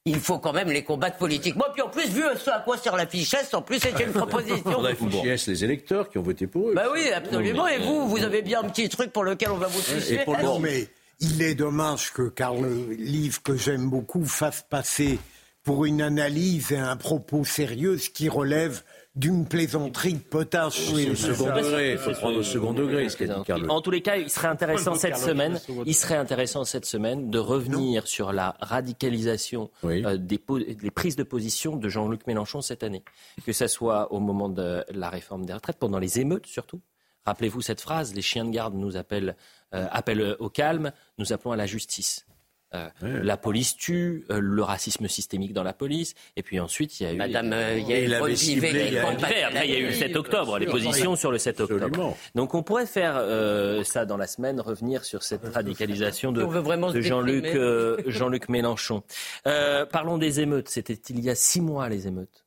Il faut quand même les combattre politiquement. Puis en plus, vu ce à quoi sert la fichesse, en plus, c'était une proposition. On a fichesse les électeurs qui ont voté pour eux. Bah oui, absolument. Et vous, vous avez bien un petit truc pour lequel on va vous toucher. Non, mais il est dommage que Carl Livre, que j'aime beaucoup, fasse passer pour une analyse et un propos sérieux ce qui relève d'une plaisanterie potache. Oui, au second degré, il faut prendre au second degré ce qu'a dit Carl. En tous les cas, il serait intéressant cette semaine, il serait intéressant cette semaine de revenir sur la radicalisation euh, des, des, prises de position de Jean-Luc Mélenchon cette année, que ce soit au moment de la réforme des retraites, pendant les émeutes surtout. Rappelez-vous cette phrase, les chiens de garde nous appellent euh, au calme, nous appelons à la justice. Euh, la police tue, euh, le racisme systémique dans la police, et puis ensuite il y a eu. Madame, il y a eu après il y a eu le 7 octobre, les positions sur le 7 octobre. Donc on pourrait faire ça dans la semaine, revenir sur cette radicalisation de, de Jean-Luc Jean Mélenchon. parlons des émeutes. C'était il y a six mois les émeutes.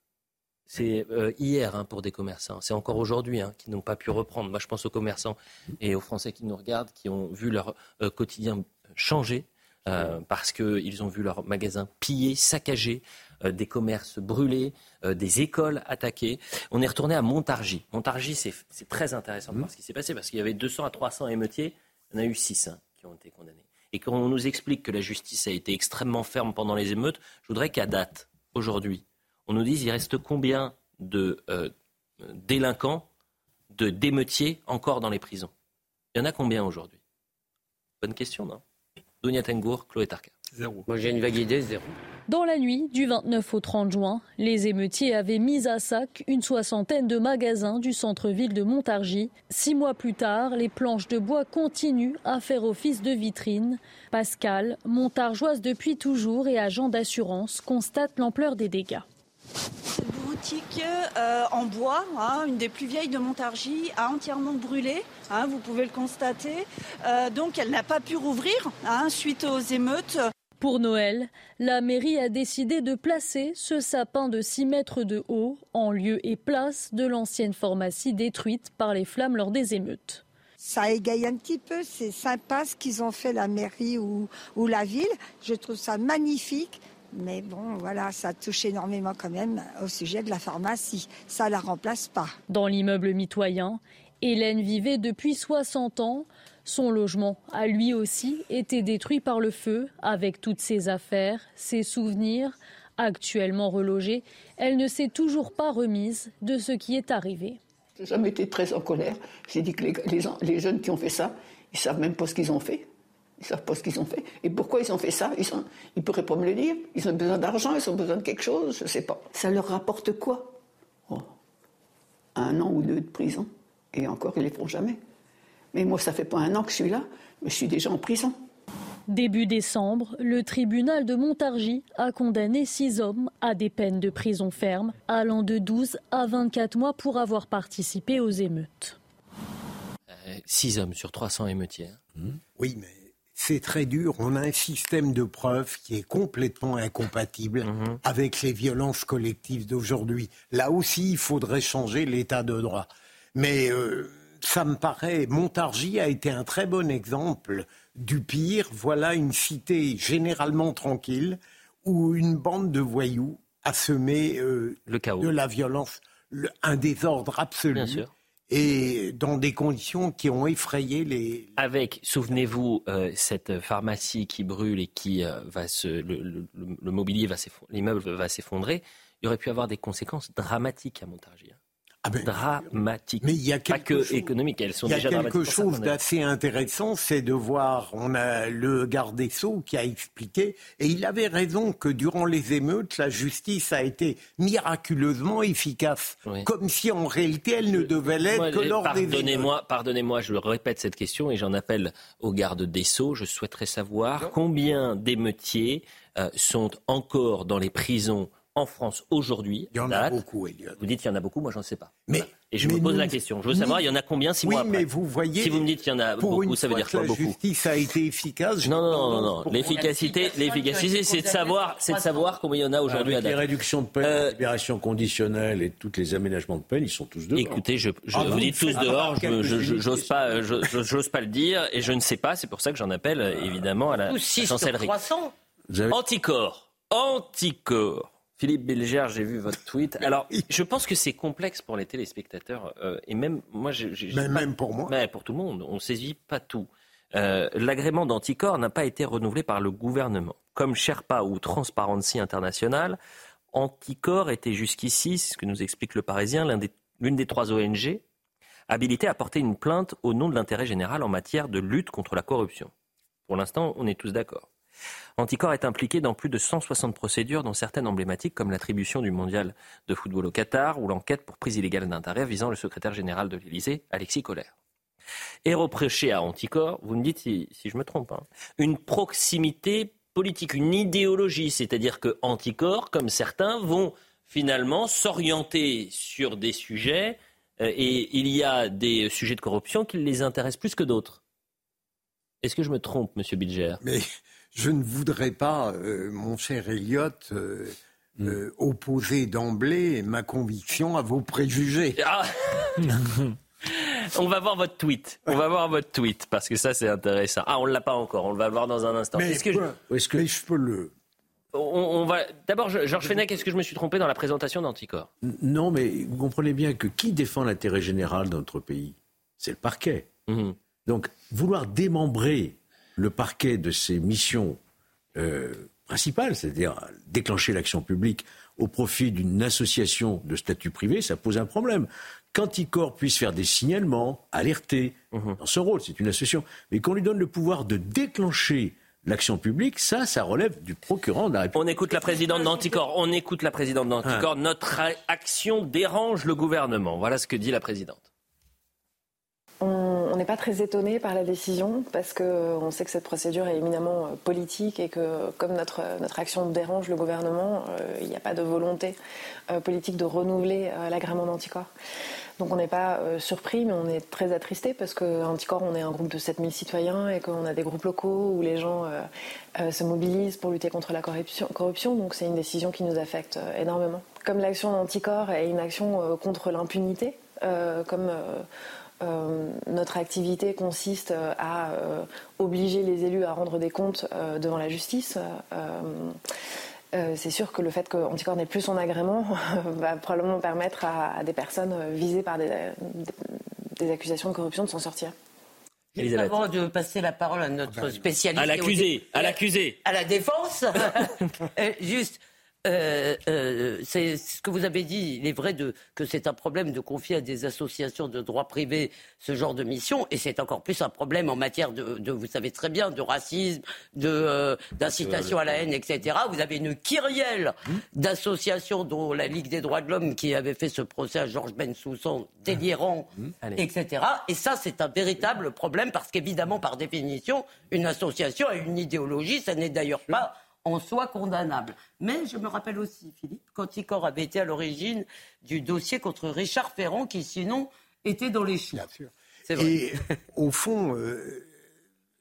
C'est euh, hier hein, pour des commerçants. C'est encore aujourd'hui hein, qui n'ont pas pu reprendre. Moi, je pense aux commerçants et aux Français qui nous regardent, qui ont vu leur euh, quotidien changer euh, parce qu'ils ont vu leurs magasins pillés, saccagés, des commerces brûlés, des écoles attaquées. On est retourné à Montargis. Montargis, c'est très intéressant de voir ce qui s'est passé parce qu'il y avait 200 à 300 émeutiers. Il y en a eu 6 hein, qui ont été condamnés. Et quand on nous explique que la justice a été extrêmement ferme pendant les émeutes, je voudrais qu'à date, aujourd'hui, on nous dit il reste combien de euh, délinquants, de démeutiers encore dans les prisons? Il y en a combien aujourd'hui? Bonne question, non? Dunia Tengour, Chloé Tarka. Zéro. Moi j'ai une vague idée, zéro. Dans la nuit du 29 au 30 juin, les émeutiers avaient mis à sac une soixantaine de magasins du centre-ville de Montargis. Six mois plus tard, les planches de bois continuent à faire office de vitrine. Pascal, montargeoise depuis toujours et agent d'assurance, constate l'ampleur des dégâts. Cette boutique euh, en bois, hein, une des plus vieilles de Montargis, a entièrement brûlé. Hein, vous pouvez le constater. Euh, donc elle n'a pas pu rouvrir hein, suite aux émeutes. Pour Noël, la mairie a décidé de placer ce sapin de 6 mètres de haut en lieu et place de l'ancienne pharmacie détruite par les flammes lors des émeutes. Ça égaye un petit peu, c'est sympa ce qu'ils ont fait la mairie ou la ville. Je trouve ça magnifique. Mais bon, voilà, ça touche énormément quand même au sujet de la pharmacie. Ça ne la remplace pas. Dans l'immeuble mitoyen, Hélène vivait depuis 60 ans. Son logement a lui aussi été détruit par le feu, avec toutes ses affaires, ses souvenirs. Actuellement relogée, elle ne s'est toujours pas remise de ce qui est arrivé. J'ai jamais été très en colère. J'ai dit que les, les, jeunes qui ont fait ça, ils savent même pas ce qu'ils ont fait. Ils ne savent pas ce qu'ils ont fait. Et pourquoi ils ont fait ça? Ils ne pourraient pas me le dire. Ils ont besoin d'argent, ils ont besoin de quelque chose, je ne sais pas. Ça leur rapporte quoi? Oh. Un an ou deux de prison. Et encore, ils ne les feront jamais. Mais moi, ça fait pas un an que je suis là, mais je suis déjà en prison. Début décembre, le tribunal de Montargis a condamné six hommes à des peines de prison ferme, allant de 12 à 24 mois pour avoir participé aux émeutes. Euh, six hommes sur 300 émeutiers. Mmh. Oui, mais c'est très dur. On a un système de preuves qui est complètement incompatible mhm. avec les violences collectives d'aujourd'hui. Là aussi, il faudrait changer l'état de droit. Mais euh, ça me paraît, Montargis a été un très bon exemple du pire. Voilà une cité généralement tranquille où une bande de voyous a semé euh, le chaos. de la violence, un désordre absolu. Bien sûr et dans des conditions qui ont effrayé les. Avec, souvenez-vous, euh, cette pharmacie qui brûle et qui euh, va se, le, mobilier va l'immeuble va s'effondrer. Il aurait pu avoir des conséquences dramatiques à Montargis. Ah ben, dramatiques. Mais il y a quelque pas que chose, économiques, elles sont déjà Il y a quelque chose d'assez intéressant, c'est de voir, on a le garde des Sceaux qui a expliqué, et il avait raison que durant les émeutes, la justice a été miraculeusement efficace, comme si en réalité elle ne devait l'être que lors des émeutes. Pardonnez-moi, je répète cette question et j'en appelle au garde des Sceaux. Je souhaiterais savoir combien d'émeutiers euh, sont encore dans les prisons en France aujourd'hui. Il y en a beaucoup, Elliot. Vous dites qu'il y en a beaucoup, moi je ne sais pas. Mais, Et je me pose la question. Je veux savoir, il y en a combien six mois après mais vous voyez. Si vous me dites qu'il y en a beaucoup, ça veut dire quoi beaucoup La justice a été efficace. Non, non, non, non. L'efficacité, l'efficacité, c'est de savoir, c'est de savoir combien il y en a aujourd'hui à date. Les réductions de peine, euh, libération conditionnelle et tous les aménagements de peine, ils sont tous dehors. Écoutez, je, je ah, vous dites tous dehors. J'ose pas, j'ose pas le dire et je ne sais pas. C'est pour ça que j'en appelle évidemment à la chancellerie. Anticorps, anticorps Philippe Bilger, j'ai vu votre tweet. Alors, je pense que c'est complexe pour les téléspectateurs euh, et même moi, j'ai, même pour moi, mais pour tout le monde, on saisit pas tout. Euh, l'agrément d'anticorps n'a pas été renouvelé par le gouvernement. Comme Sherpa ou Transparency International, Anticorps était jusqu'ici, c'est ce que nous explique le Parisien, l'une des, des trois ONG habilitées à porter une plainte au nom de l'intérêt général en matière de lutte contre la corruption. Pour l'instant, on est tous d'accord. Anticor est impliqué dans plus de 160 procédures, dont certaines emblématiques comme l'attribution du mondial de football au Qatar ou l'enquête pour prise illégale d'intérêt visant le secrétaire général de l'Élysée, Alexis Collère. Et reproché à Anticor, vous me dites si, je me trompe, hein, une proximité politique, une idéologie, c'est-à-dire que Anticor, comme certains, vont finalement s'orienter sur des sujets euh, et il y a des sujets de corruption qui les intéressent plus que d'autres. Est-ce que je me trompe, Monsieur Bilger? Je ne voudrais pas, euh, mon cher Elliot, euh, mm. euh, opposer d'emblée ma conviction à vos préjugés. Ah. on va voir votre tweet. On va voir votre tweet parce que ça c'est intéressant. Ah, on ne l'a pas encore. On va le voir dans un instant. Mais, est-ce que, je... je peux le on, va d'abord Georges Fenech. Est-ce que je me suis trompé dans la présentation d'Anticor? Non, mais vous comprenez bien que qui défend l'intérêt général dans notre pays? C'est le parquet. Mhm. Donc vouloir démembrer le parquet de ses missions euh, principales, c'est-à-dire déclencher l'action publique au profit d'une association de statut privé, ça pose un problème. Qu'Anticor puisse faire des signalements, alerter, mhm. dans son rôle, c'est une association, mais qu'on lui donne le pouvoir de déclencher l'action publique, ça, ça relève du procureur de la République. On écoute la présidente d'Anticor. On écoute la présidente d'Anticor. Ah. Notre action dérange le gouvernement. Voilà ce que dit la présidente. On n'est pas très étonné par la décision parce qu'on sait que cette procédure est éminemment euh, politique et que comme notre, notre action dérange le gouvernement, euh, il n'y a pas de volonté euh, politique de renouveler l'agrément d'Anticor. Donc on n'est pas surpris, mais on est très attristé parce qu'Anticor, on est un groupe de 7000 citoyens et qu'on a des groupes locaux où les gens se mobilisent pour lutter contre la corruption. corruption donc c'est une décision qui nous affecte énormément. Comme l'action d'Anticor est une action contre l'impunité, comme euh, notre activité consiste euh, à euh, obliger les élus à rendre des comptes devant la justice. c'est sûr que le fait qu'Anticor n'ait plus son agrément va probablement permettre à, des personnes visées par des, accusations de corruption de s'en sortir. Avant de passer la parole à notre spécialiste. À l'accusé, à l'accusé. À la défense. juste, euh, euh, c'est ce que vous avez dit. Il est vrai de, que c'est un problème de confier à des associations de droit privé ce genre de mission, et c'est encore plus un problème en matière de, vous savez très bien, de racisme, de euh, d'incitation à la haine, etc. Vous avez une kyrielle d'associations, dont la Ligue des droits de l'homme qui avait fait ce procès à Georges Bensoussan, délirant, mmh. etc. Et ça, c'est un véritable problème parce qu'évidemment, par définition, une association a une idéologie. Ça n'est d'ailleurs pas en soi condamnable. Mais je me rappelle aussi, Philippe, qu'Anticor avait été à l'origine du dossier contre Richard Ferrand, qui sinon était dans les choux. Sûr. Et au fond, euh,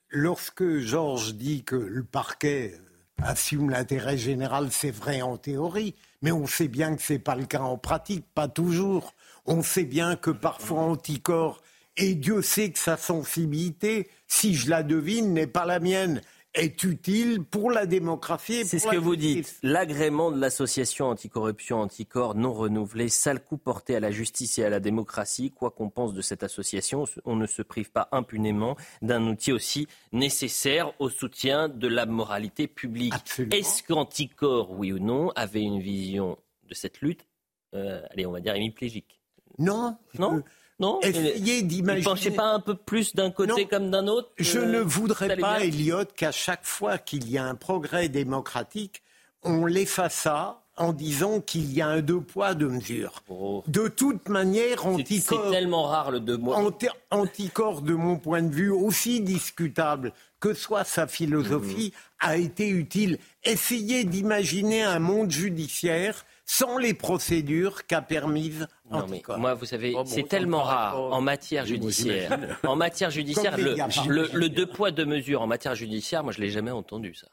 lorsque Georges dit que le parquet euh, assume l'intérêt général, c'est vrai en théorie, mais on sait bien que ce n'est pas le cas en pratique, pas toujours. On sait bien que parfois Anticor, et Dieu sait que sa sensibilité, si je la devine, n'est pas la mienne est utile pour la démocratie. C'est ce que vous dites. L'agrément de l'association anticorruption anticorps non renouvelé, sale coup porté à la justice et à la démocratie. Quoi qu'on pense de cette association, on ne se prive pas impunément d'un outil aussi nécessaire au soutien de la moralité publique. Est-ce qu'Anticorps, oui ou non, avait une vision de cette lutte, euh, allez, on va dire hémiplégique Non. Non? Non Essayez d'imaginer. Ne penchez pas un peu plus d'un côté comme d'un autre Je ne voudrais pas, Elliot, qu'à chaque fois qu'il y a un progrès démocratique, on l'effaça en disant qu'il y a un deux poids, deux mesures. Oh. De toute manière, anticorps. C'est tellement rare le deux mois. Anticorps, de mon point de vue, aussi discutable que soit sa philosophie, mmh. a été utile. Essayez d'imaginer un monde judiciaire sans les procédures qu'a permises Anticorps. moi, vous savez, c'est tellement rare en matière judiciaire. en matière judiciaire, le, le, deux poids, deux mesures en matière judiciaire, moi, je l'ai jamais entendu ça.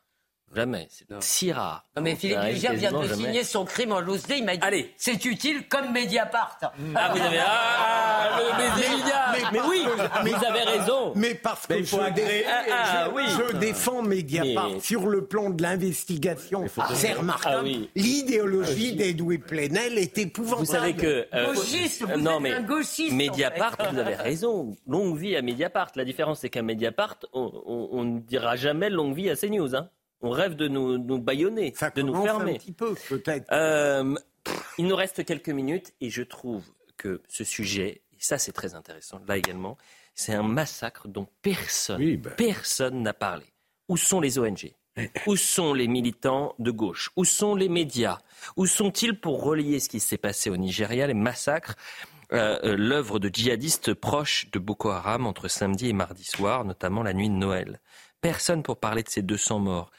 Jamais. C'est si rare. Non, mais Philippe Lugère vient de signer son crime en loose day. Il m'a dit Allez. c'est utile comme Mediapart. Ah, vous avez. Ah, le mais, mais, oui, mais, vous avez raison. Mais parce que je, ah, oui. je, défends Mediapart sur le plan de l'investigation. C'est remarquable. Ah L'idéologie d'Edoui Plenel est épouvantable. Vous savez que. Euh, gauchiste, vous non, mais un gauchiste. Mediapart, vous avez raison. Longue vie à Mediapart. La différence, c'est qu'à Mediapart, on ne dira jamais longue vie à CNews. Hein. On rêve de nous, nous baïonner, de nous fermer. Un petit peu, peut-être. Euh, il nous reste quelques minutes et je trouve que ce sujet, et ça c'est très intéressant, là également, c'est un massacre dont personne, ben. personne n'a parlé. Où sont les ONG Où sont les militants de gauche? Où sont les médias? Où sont-ils pour relier ce qui s'est passé au Nigeria, les massacres? Euh, euh, l'œuvre de djihadistes proches de Boko Haram entre samedi et mardi soir, notamment la nuit de Noël. Personne pour parler de ces 200 morts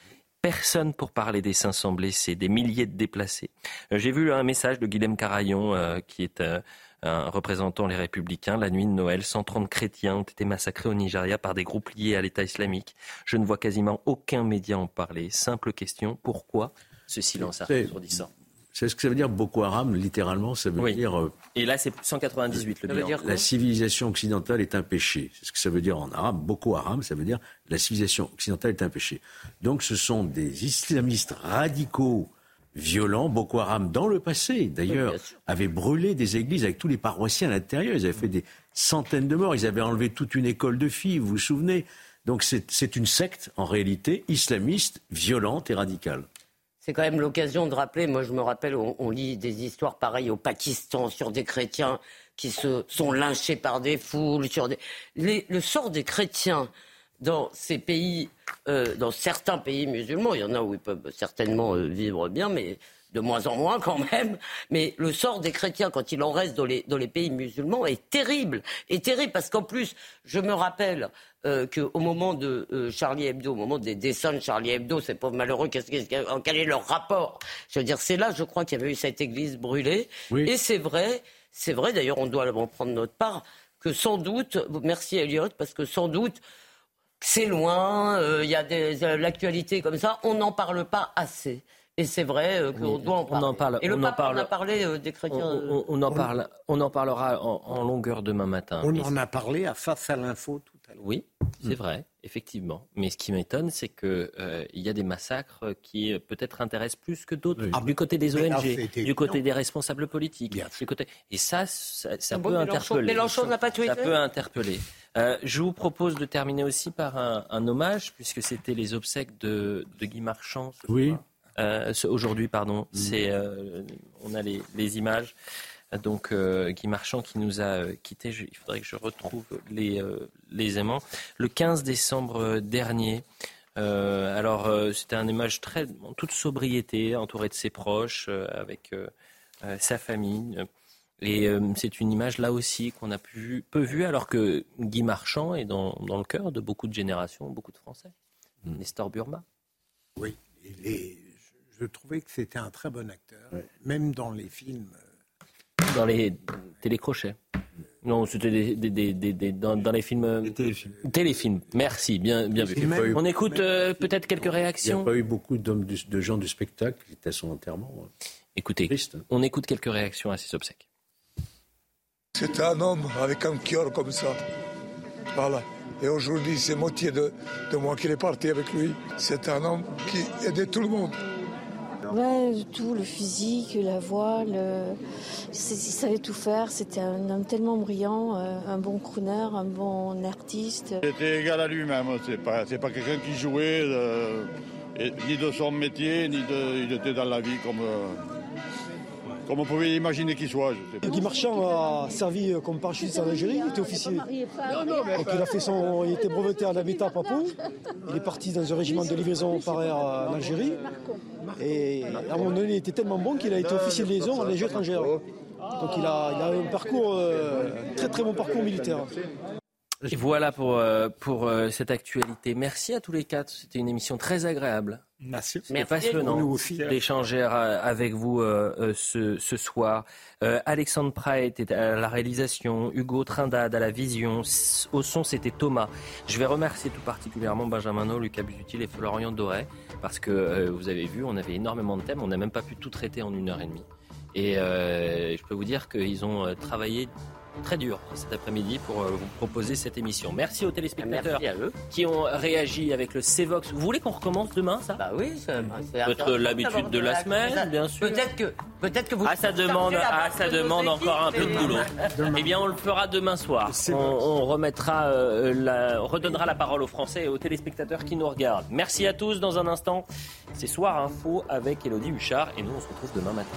personne pour parler des 500 blessés, des milliers de déplacés. Euh, j'ai vu un message de Guilhem Carayon, euh, qui est euh, un représentant les Républicains. La nuit de Noël, 130 chrétiens ont été massacrés au Nigeria par des groupes liés à l'État islamique. Je ne vois quasiment aucun média en parler. Simple question, pourquoi ce silence assourdissant c'est ce que ça veut dire Boko Haram, littéralement, ça veut dire. Euh, Et là, c'est 198 le bilan. la civilisation occidentale est un péché. C'est ce que ça veut dire en arabe. Boko Haram, ça veut dire la civilisation occidentale est un péché. Donc, ce sont des islamistes radicaux violents. Boko Haram, dans le passé, d'ailleurs, avait brûlé des églises avec tous les paroissiens à l'intérieur. Ils avaient fait des centaines de morts. Ils avaient enlevé toute une école de filles, vous vous souvenez? Donc, c'est une secte, en réalité, islamiste, violente et radicale c'est quand même l'occasion de rappeler, moi je me rappelle, on, lit des histoires pareilles au Pakistan sur des chrétiens qui se sont lynchés par des foules, sur des... le sort des chrétiens dans ces pays, euh, dans certains pays musulmans, il y en a où ils peuvent certainement euh, vivre bien, mais de moins en moins quand même, mais le sort des chrétiens quand il en reste dans les, dans les pays musulmans est terrible. Est terrible parce qu'en plus, je me rappelle euh, qu'au moment de euh, Charlie Hebdo, au moment des dessins de Charlie Hebdo, ces pauvres malheureux, qu'est-ce, quel est leur rapport? Je veux dire, c'est là, je crois, qu'il y avait eu cette église brûlée. Et c'est vrai, c'est vrai, d'ailleurs, on doit en prendre notre part, que sans doute, merci Elliot, parce que sans doute, c'est loin, euh, il y a des, l'actualité comme ça, on n'en parle pas assez. Et c'est vrai euh, qu'on doit en parler. On en parle. Et le on pape en, parle, a parlé euh, des chrétiens. On, en parle. On en parlera en, longueur demain matin. On en a parlé à face à l'info tout à l'heure. Oui, c'est mm. vrai, effectivement. Mais ce qui m'étonne, c'est qu'il euh, y a des massacres qui peut-être intéressent plus que d'autres. Du côté des ONG, du côté des responsables politiques. Du côté... Et ça, ça, peut interpeller. Mélenchon n'a pas tué. Ça peut interpeller. je vous propose de terminer aussi par un, hommage, puisque c'était les obsèques de, de Guy Marchand. oui. Euh, aujourd'hui, pardon. Mm. C'est, euh, on a les, les images. Donc euh, Guy Marchand qui nous a quittés, il faudrait que je retrouve les, les aimants. Le 15 décembre dernier, alors c'était un image très en toute sobriété, entouré de ses proches, avec sa famille. Et c'est une image là aussi qu'on a pu, peu vue, alors que Guy Marchand est dans, dans le cœur de beaucoup de générations, beaucoup de Français. Mm. Nestor Burma. Oui, il est je trouvais que c'était un très bon acteur, même dans les films. Euh, dans les télécrochets. Non, c'était des, dans, les films. téléfilms. téléfilms. Merci, bien, bien vu. On écoute euh, peut-être quelques réactions. Il n'y a pas eu beaucoup d'hommes de gens du spectacle qui étaient à son enterrement. Écoutez, on écoute quelques réactions à ces obsèques. C'était un homme avec un cœur comme ça. Voilà. Et aujourd'hui, c'est moitié de, de moi qui est parti avec lui. C'est un homme qui aidait tout le monde. Ouais, tout, le physique, la voix, le... il savait tout faire. C'était un homme tellement brillant, euh, un bon crooner, un bon artiste. Il était égal à lui-même. C'est pas, pas quelqu'un qui jouait euh, ni de son métier, ni de, il était dans la vie comme. Euh, comme on pouvait imaginer qu'il soit. Guy Marchand a servi comme parachutiste en Algérie, il était officier. Donc il a fait son, il était breveté à l'habitat à Papou. Il est parti dans un régiment de livraison par air en Algérie. Et à un moment donné, il était tellement bon qu'il a été officier de liaison en Légion étrangère. Donc il a, il a un parcours, euh, très très bon parcours militaire. Et voilà pour, euh, pour euh, cette actualité. Merci à tous les quatre. C'était une émission très agréable. Merci. C'était passionnant d'échanger euh, avec vous ce, ce, soir. Alexandre Praet était à la réalisation, Hugo Trindade à la vision, au son c'était Thomas. Je vais remercier tout particulièrement Benjamin No, Lucas Busutil et Florian Doré parce que vous avez vu, on avait énormément de thèmes, on n'a même pas pu tout traiter en une heure et demie. Et je peux vous dire qu'ils ont travaillé très dur cet après-midi pour euh, vous proposer cette émission. Merci aux téléspectateurs qui ont réagi avec le CEVOX. Vous voulez qu'on recommence demain, ça? Bah oui, c'est peut-être l'habitude de la semaine, bien sûr. Peut-être que, peut-être que vous. Ah, ça demande, ah, ça demande encore un peu de boulot. Eh bien, on le fera demain soir. On, remettra, euh, la, redonnera la parole aux Français et aux téléspectateurs qui nous regardent. Merci à tous. Dans un instant, c'est Soir Info avec Elodie Huchard et nous, on se retrouve demain matin.